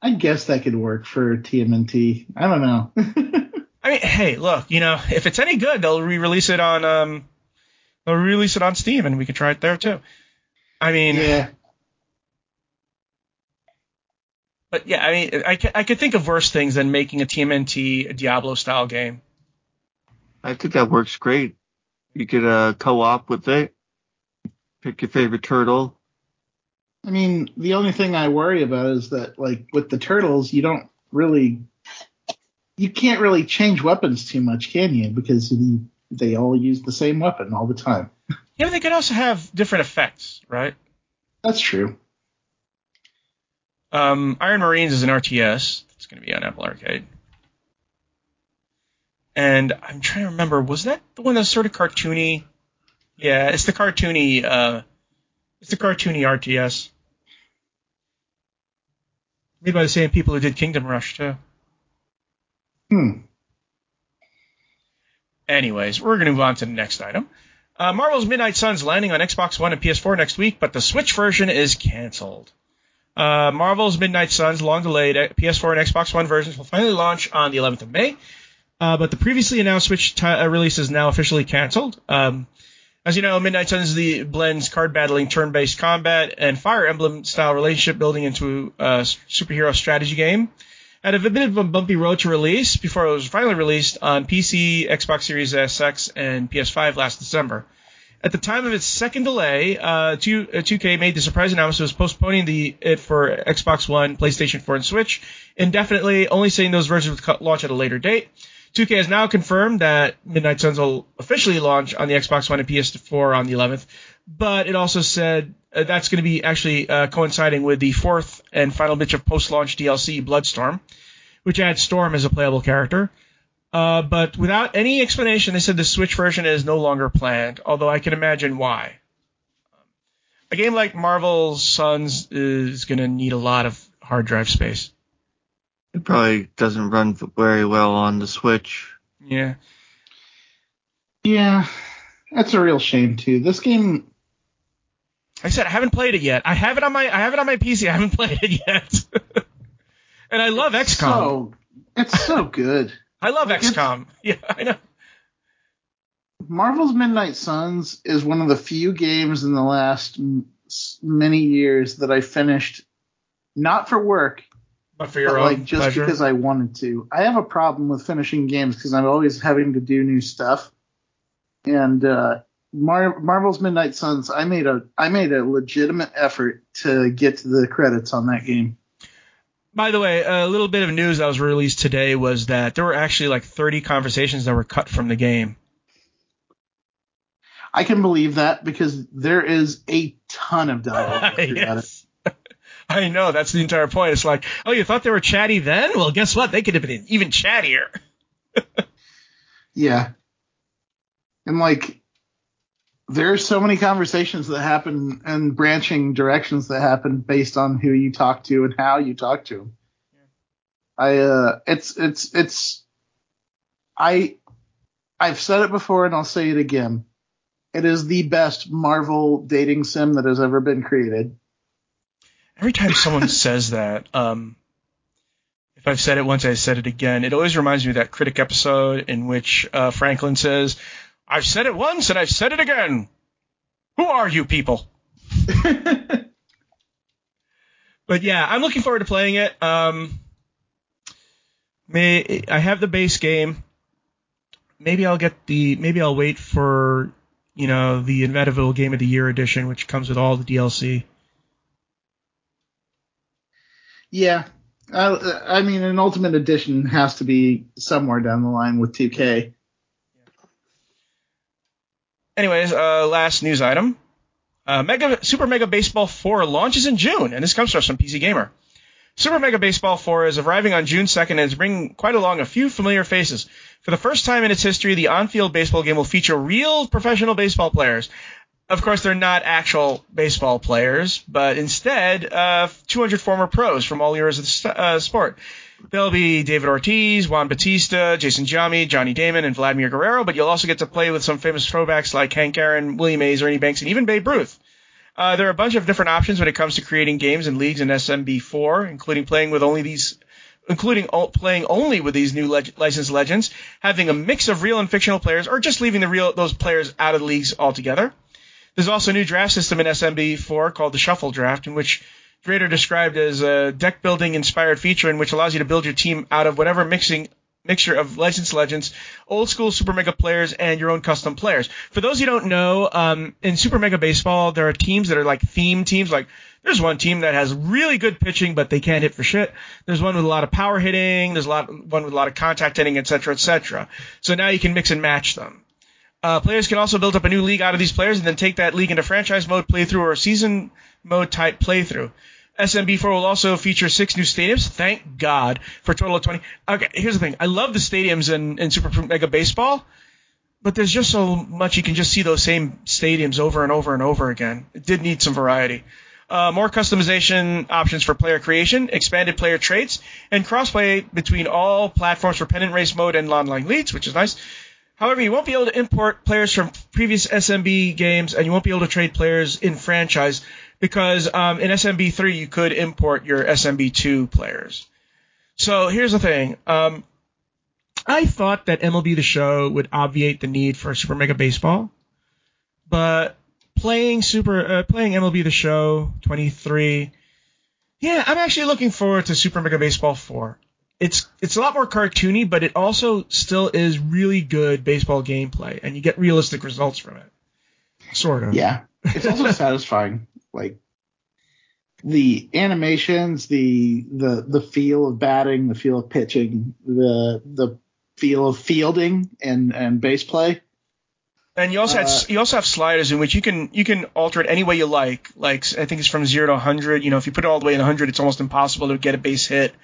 I guess that could work for TMNT. I don't know. *laughs* I mean, hey, look, you know, if it's any good, they'll re-release it on, um, they'll release it on Steam, and we could try it there too. I mean, yeah. but yeah, I mean, I, ca- I could think of worse things than making a TMNT Diablo style game. I think that works great. You could uh, co-op with it. Pick your favorite turtle. I mean, the only thing I worry about is that, like, with the turtles, you don't really, you can't really change weapons too much, can you? Because the, they all use the same weapon all the time. Yeah, but they could also have different effects, right? That's true. Um, Iron Marines is an RTS. It's going to be on Apple Arcade. And I'm trying to remember, was that the one that's sort of cartoony? Yeah, it's the cartoony. Uh, it's the cartoony RTS. Made by the same people who did Kingdom Rush too. Hmm. Anyways, we're going to move on to the next item. Uh, Marvel's Midnight Suns landing on Xbox One and PS4 next week, but the Switch version is canceled. Uh, Marvel's Midnight Suns, long delayed uh, PS4 and Xbox One versions will finally launch on the 11th of May, uh, but the previously announced Switch ti uh, release is now officially canceled. Um, as you know, Midnight Suns the blends card battling, turn-based combat, and Fire Emblem style relationship building into a s- superhero strategy game. Had a bit of a bumpy road to release before it was finally released on PC, Xbox Series SX, and PS5 last December. At the time of its second delay, uh, 2, uh, 2K made the surprise announcement it was postponing the it for Xbox One, PlayStation 4, and Switch indefinitely, only saying those versions would launch at a later date. 2K has now confirmed that Midnight Suns will officially launch on the Xbox One and PS4 on the 11th, but it also said uh, that's going to be actually uh, coinciding with the fourth and final bitch of post-launch DLC, Bloodstorm, which adds Storm as a playable character. Uh, but without any explanation, they said the Switch version is no longer planned, although I can imagine why. A game like Marvel's Suns is going to need a lot of hard drive space. It probably doesn't run very well on the Switch. Yeah. Yeah. That's a real shame too. This game, Like I said, I haven't played it yet. I have it on my I have it on my PC. I haven't *laughs* played it yet. *laughs* and I love XCOM. so it's so good. I love like, XCOM. *laughs* Yeah, I know. Marvel's Midnight Suns is one of the few games in the last many years that I finished not for work, But for your but own like just pleasure. because I wanted to. I have a problem with finishing games because I'm always having to do new stuff. And uh, Mar- Marvel's Midnight Suns, I made a I made a legitimate effort to get to the credits on that game. By the way, a little bit of news that was released today was that there were actually like 30 conversations that were cut from the game. I can believe that because there is a ton of dialogue *laughs* yes. *laughs* I know, that's the entire point. It's like, oh, you thought they were chatty then? Well, guess what? They could have been even chattier. *laughs* Yeah. And like there's so many conversations that happen and branching directions that happen based on who you talk to and how you talk to them. I uh it's it's it's I I've said it before and I'll say it again. It is the best Marvel dating sim that has ever been created. Every time *laughs* someone says that, um, if I've said it once, I said it again. It always reminds me of that critic episode in which uh, Franklin says, "I've said it once and I've said it again. Who are you people?" *laughs* But yeah, I'm looking forward to playing it. Um, may I have the base game? Maybe I'll get the. Maybe I'll wait for you know, the inevitable Game of the Year edition, which comes with all the DLC. Yeah. I, I mean, an Ultimate Edition has to be somewhere down the line with 2K. Anyways, uh, last news item. Uh, Mega Super Mega Baseball 4 launches in June, and this comes to us from PC Gamer. Super Mega Baseball 4 is arriving on June 2nd and is bringing quite along a few familiar faces. For the first time in its history, the on-field baseball game will feature real professional baseball players. Of course, they're not actual baseball players, but instead, uh, 200 former pros from all eras of the uh, sport. There'll be David Ortiz, Juan Batista, Jason Giambi, Johnny Damon, and Vladimir Guerrero, but you'll also get to play with some famous throwbacks like Hank Aaron, Willie Mays, Ernie Banks, and even Babe Ruth. Uh, there are a bunch of different options when it comes to creating games and leagues in SMB4, including playing with only these, including playing only with these new leg- licensed legends, having a mix of real and fictional players, or just leaving the real those players out of the leagues altogether. There's also a new draft system in SMB4 called the Shuffle Draft, in which Drader described as a deck building inspired feature in which allows you to build your team out of whatever mixing mixture of licensed legends, old school Super Mega players, and your own custom players. For those who don't know, um, in Super Mega Baseball, there are teams that are like theme teams. Like there's one team that has really good pitching, but they can't hit for shit. There's one with a lot of power hitting. There's a lot one with a lot of contact hitting, etc., etc. So now you can mix and match them. Uh, players can also build up a new league out of these players and then take that league into franchise mode playthrough or season mode type playthrough. SMB4 will also feature six new stadiums. Thank God for a total of 20. Okay, here's the thing. I love the stadiums in, in Super Mega Baseball, but there's just so much you can just see those same stadiums over and over and over again. It did need some variety. Uh, more customization options for player creation, expanded player traits, and crossplay between all platforms for pennant race mode and online leads, which is nice. However, you won't be able to import players from previous SMB games, and you won't be able to trade players in franchise because um, in SMB3 you could import your SMB2 players. So here's the thing. Um, I thought that MLB The Show would obviate the need for Super Mega Baseball, but playing Super, uh, playing MLB The Show 23, yeah, I'm actually looking forward to Super Mega Baseball 4. It's it's a lot more cartoony, but it also still is really good baseball gameplay, and you get realistic results from it. Sort of. Yeah. It's also *laughs* satisfying. Like the animations, the the the feel of batting, the feel of pitching, the the feel of fielding and and base play. And you also Uh, have you also have sliders in which you can you can alter it any way you like. Like I think it's from zero to hundred. You know, if you put it all the way in hundred, it's almost impossible to get a base hit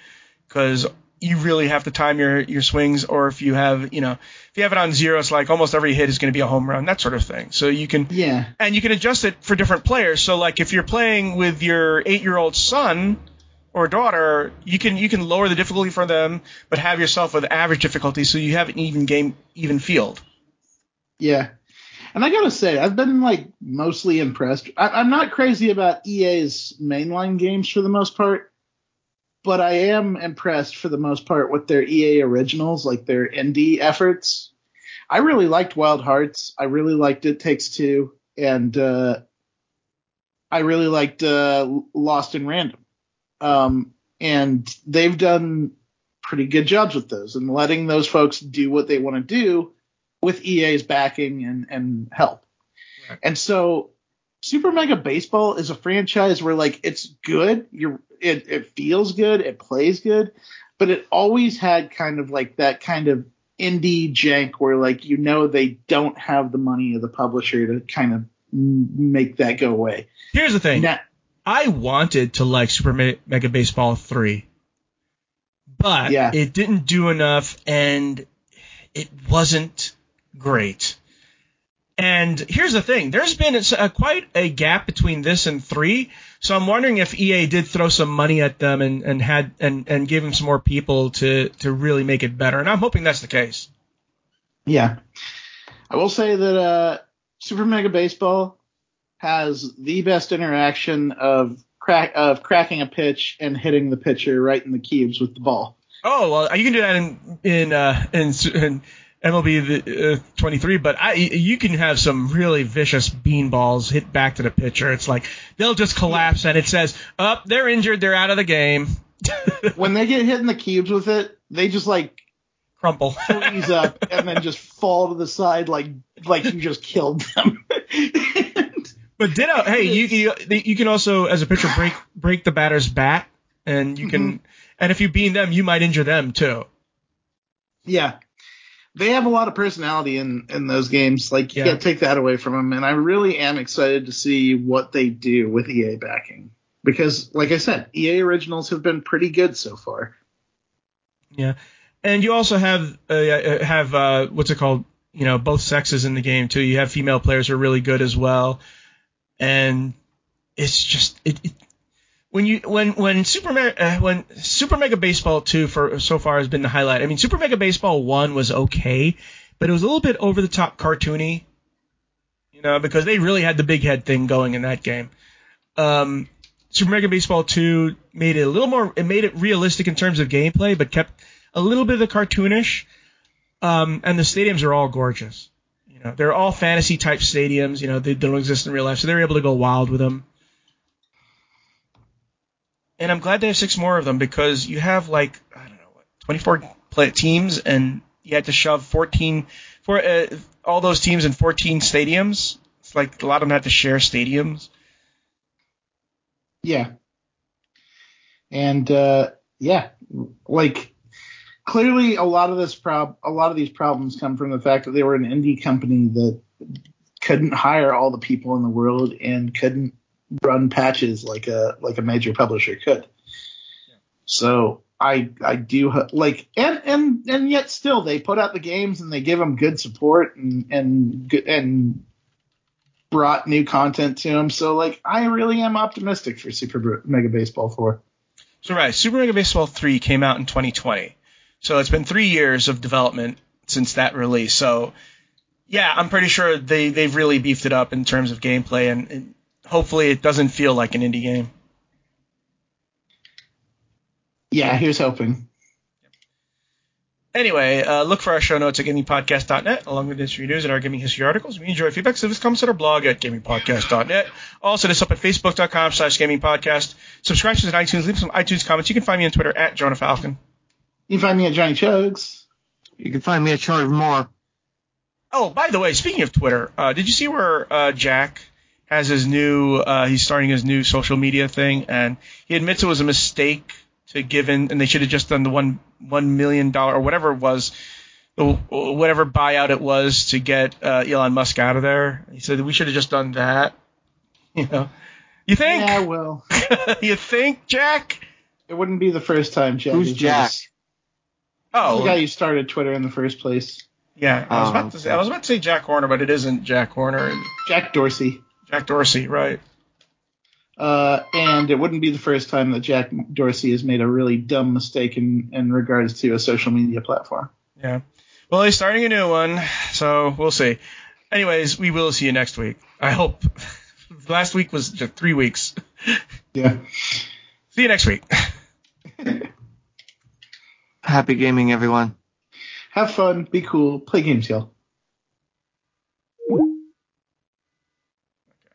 because you really have to time your your swings. Or if you have you know if you have it on zero, it's like almost every hit is going to be a home run, that sort of thing. So you can Yeah. and you can adjust it for different players. So like if you're playing with your eight year old son or daughter, you can you can lower the difficulty for them, but have yourself with average difficulty, so you have an even game, even field. Yeah. And I gotta say, I've been like mostly impressed. I, I'm not crazy about EA's mainline games for the most part, but I am impressed for the most part with their EA originals, like their indie efforts. I really liked Wild Hearts. I really liked It Takes Two, and uh, I really liked uh, Lost in Random. Um, and they've done pretty good jobs with those and letting those folks do what they want to do with EA's backing and, and help. Right. And so Super Mega Baseball is a franchise where like it's good, you're it, it feels good, it plays good, but it always had kind of like that kind of indie jank where like you know they don't have the money of the publisher to kind of make that go away. Here's the thing. Now, I wanted to like Super Mega Baseball 3, but Yeah. it didn't do enough and it wasn't great. And here's the thing there's been a, quite a gap between this and 3, so I'm wondering if EA did throw some money at them and, and had and, and gave them some more people to, to really make it better. And I'm hoping that's the case. Yeah. I will say that uh, Super Mega Baseball has the best interaction of crack of cracking a pitch and hitting the pitcher right in the cubes with the ball. Oh well, you can do that in in uh, in, in MLB the, uh, 23, but I you can have some really vicious beanballs hit back to the pitcher. It's like they'll just collapse and it says, "Up, oh, they're injured, they're out of the game." *laughs* When they get hit in the cubes with it, they just like crumple. *laughs* freeze up, and then just fall to the side like like you just killed them. *laughs* But Ditto, hey, you, you you can also as a pitcher break break the batter's bat, and you can, and if you bean them, you might injure them too. yeah, they have a lot of personality in in those games. Like you Yeah. can't take that away from them. And I really am excited to see what they do with EA backing because, like I said, EA originals have been pretty good so far. Yeah, and you also have uh, uh, have uh, what's it called? You know, both sexes in the game too. You have female players who are really good as well, and it's just it. it when you when when Super uh, when Super Mega Baseball 2 for so far has been the highlight. I mean, Super Mega Baseball 1 was okay, but it was a little bit over the top cartoony. You know, because they really had the big head thing going in that game. Um, Super Mega Baseball 2 made it a little more, it made it realistic in terms of gameplay, but kept a little bit of the cartoonish. Um, and the stadiums are all gorgeous. You know, they're all fantasy type stadiums. You know, they, they don't exist in real life, so they're able to go wild with them. And I'm glad they have six more of them because you have like I don't know what 24 play, teams, and you had to shove 14 for uh, all those teams in 14 stadiums. It's like a lot of them had to share stadiums. Yeah. And uh, yeah, like clearly a lot of this prob a lot of these problems come from the fact that they were an indie company that couldn't hire all the people in the world and couldn't run patches like a like a major publisher could. So I I do like and and and yet still they put out the games and they give them good support and and and brought new content to them. So like I really am optimistic for Super Mega Baseball 4. So right, Super Mega Baseball 3 came out in 2020. So it's been three years of development since that release. So yeah, I'm pretty sure they they've really beefed it up in terms of gameplay, and, and hopefully it doesn't feel like an indie game. Yeah, here's hoping. Anyway, uh, look for our show notes at gamingpodcast.net, along with industry news and our gaming history articles. We enjoy feedback, so just comments at our blog at gamingpodcast.net. Also, this up at facebook.com slash gamingpodcast. Subscribe to us at iTunes. Leave some iTunes comments. You can find me on Twitter at Jonah Falcon. You can find me at Johnny Chugs. You can find me at Charlie Moore. Oh, by the way, speaking of Twitter, uh, did you see where uh, Jack has his new? Uh, he's starting his new social media thing, and he admits it was a mistake to give in, and they should have just done the one one million dollar or whatever it was, whatever buyout it was to get uh, Elon Musk out of there. He said we should have just done that. *laughs* You know, you think? Yeah, well, *laughs* you think, Jack? it wouldn't be the first time Jack. Who's Jack? done this. The Oh, guy who started Twitter in the first place. yeah. I was Oh, about to say I was about to say Jack Horner, but it isn't Jack Horner. Jack Dorsey. Jack Dorsey, right? Uh, and it wouldn't be the first time that Jack Dorsey has made a really dumb mistake in, in regards to a social media platform. Yeah. Well, he's starting a new one, so we'll see. Anyways, we will see you next week. I hope. *laughs* Last week was just three weeks. *laughs* Yeah. See you next week. *laughs* Happy gaming, everyone. Have fun, be cool, play games, y'all.